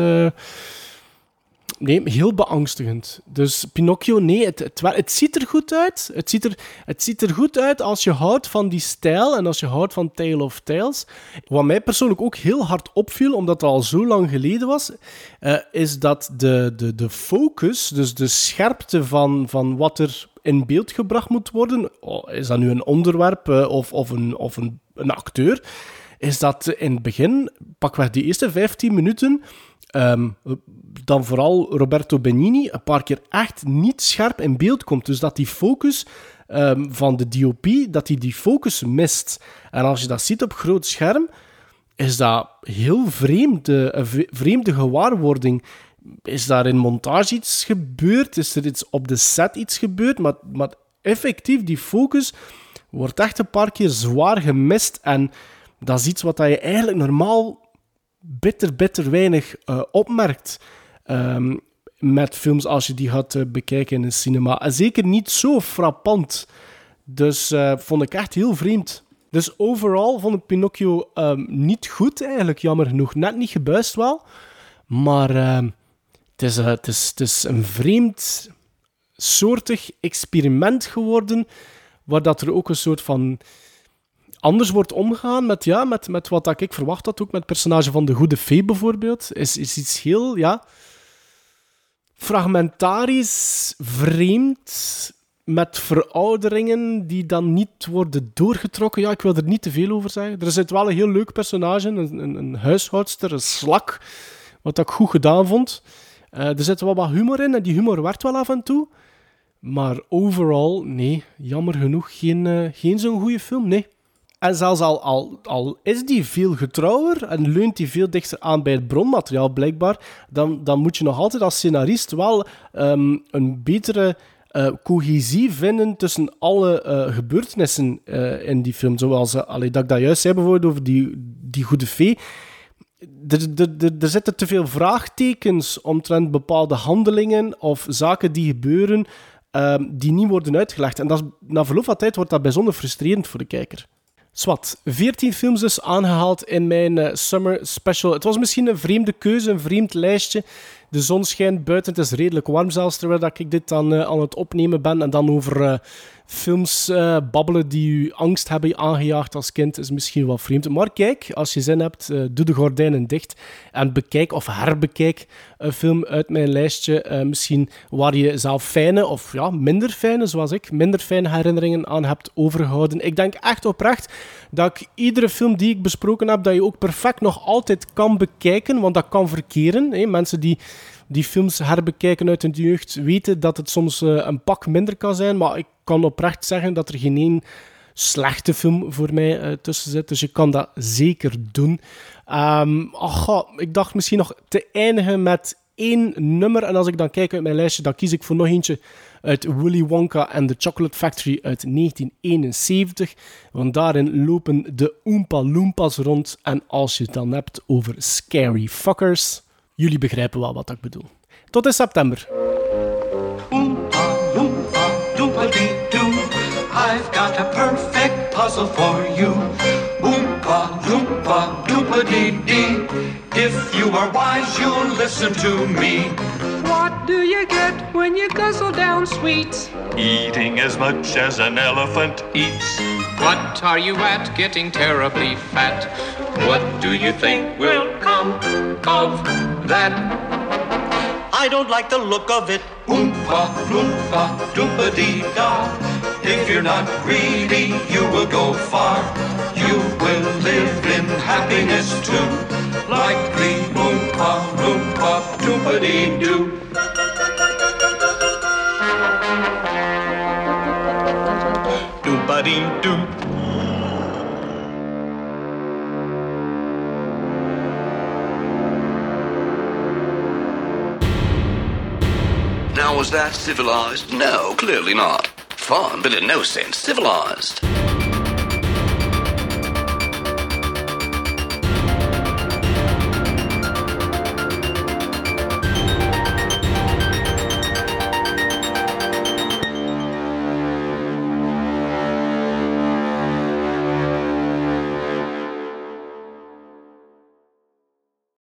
Nee, heel beangstigend. Dus Pinocchio, nee, het, het ziet er goed uit. Het ziet er, het ziet er goed uit als je houdt van die stijl en als je houdt van Tale of Tales. Wat mij persoonlijk ook heel hard opviel, omdat het al zo lang geleden was, eh, is dat de, de, de focus, dus de scherpte van, van wat er in beeld gebracht moet worden, oh, is dat nu een onderwerp eh, of, of, een, of een, een acteur, is dat in het begin, pakweg die eerste 15 minuten, ehm, dan vooral Roberto Benigni een paar keer echt niet scherp in beeld komt. Dus dat die focus ehm, van de DOP, dat hij die focus mist. En als je dat ziet op groot scherm, is dat heel vreemd, eh, een vre- vreemde gewaarwording. Is daar in montage iets gebeurd? Is er iets op de set iets gebeurd? Maar, maar effectief, die focus wordt echt een paar keer zwaar gemist. En dat is iets wat je eigenlijk normaal bitter, bitter weinig eh, opmerkt. Ehm, met films als je die gaat eh, bekijken in een cinema. En zeker niet zo frappant. Dus eh, vond ik echt heel vreemd. Dus overal vond ik Pinocchio ehm, niet goed, eigenlijk. Jammer genoeg. Net niet gebuist wel. Maar ehm, het, is, eh, is, is een vreemd soortig experiment geworden. Waar dat er ook een soort van anders wordt omgegaan met, ja, met, met wat ik verwacht had. Ook met het personage van de Goede Fee bijvoorbeeld. Is, is iets heel, ja... Fragmentarisch, vreemd, met verouderingen die dan niet worden doorgetrokken. Ja, ik wil er niet te veel over zeggen. Er zit wel een heel leuk personage een, een, een huishoudster, een slak, wat ik goed gedaan vond. Eh, er zit wel wat humor in en die humor werkt wel af en toe. Maar overal, nee, jammer genoeg, geen, eh, geen zo'n goede film, nee. En zelfs al, al, is die veel getrouwer en leunt die veel dichter aan bij het bronmateriaal, blijkbaar, dan, dan moet je nog altijd als scenarist wel ehm, een betere eh, cohesie vinden tussen alle eh, gebeurtenissen eh, in die film. Zoals allee, dat ik dat juist zei bijvoorbeeld over die, die goede fee. Er, zitten te veel vraagtekens omtrent bepaalde handelingen of zaken die gebeuren ehm, die niet worden uitgelegd. En dat na verloop van tijd wordt dat bijzonder frustrerend voor de kijker. Swat, 14 films dus aangehaald in mijn eh, Summer Special. Het was misschien een vreemde keuze, een vreemd lijstje. De zon schijnt buiten, het is redelijk warm zelfs, terwijl dat ik dit dan eh, aan het opnemen ben. En dan over eh, films eh, babbelen die u angst hebben aangejaagd als kind is misschien wel vreemd. Maar kijk, als je zin hebt, eh, doe de gordijnen dicht en bekijk of herbekijk een film uit mijn lijstje. eh, misschien waar je zelf fijne of ja, minder fijne, zoals ik, minder fijne herinneringen aan hebt overgehouden. Ik denk echt oprecht dat ik iedere film die ik besproken heb, dat je ook perfect nog altijd kan bekijken, want dat kan verkeren. Hè. Mensen die die films herbekijken uit hun jeugd weten dat het soms eh, een pak minder kan zijn, maar ik kan oprecht zeggen dat er geen één slechte film voor mij eh, tussen zit. Dus je kan dat zeker doen. Ehm ach, goh, ik dacht misschien nog te eindigen met één nummer. En als ik dan kijk uit mijn lijstje, dan kies ik voor nog eentje uit Willy Wonka and the Chocolate Factory uit 1971. Want daarin lopen de Oompa Loompas rond. En als je het dan hebt over scary fuckers, jullie begrijpen wel wat ik bedoel. Tot in september. I've got a perfect puzzle for you. Oompa, loompa, doompa-dee-dee. If you are wise, you'll listen to me. What do you get when you guzzle down sweets? Eating as much as an elephant eats. What are you at getting terribly fat? What do you think will come of that? I don't like the look of it. Oompa, loompa, doompa-dee-da. If you're not greedy, you will go far. You will live in happiness too. Like the Oompa, loompa, doompa-dee-doo. Doompa-dee-doo. Now, was that civilized? No, clearly not. Fun, but in no sense civilized.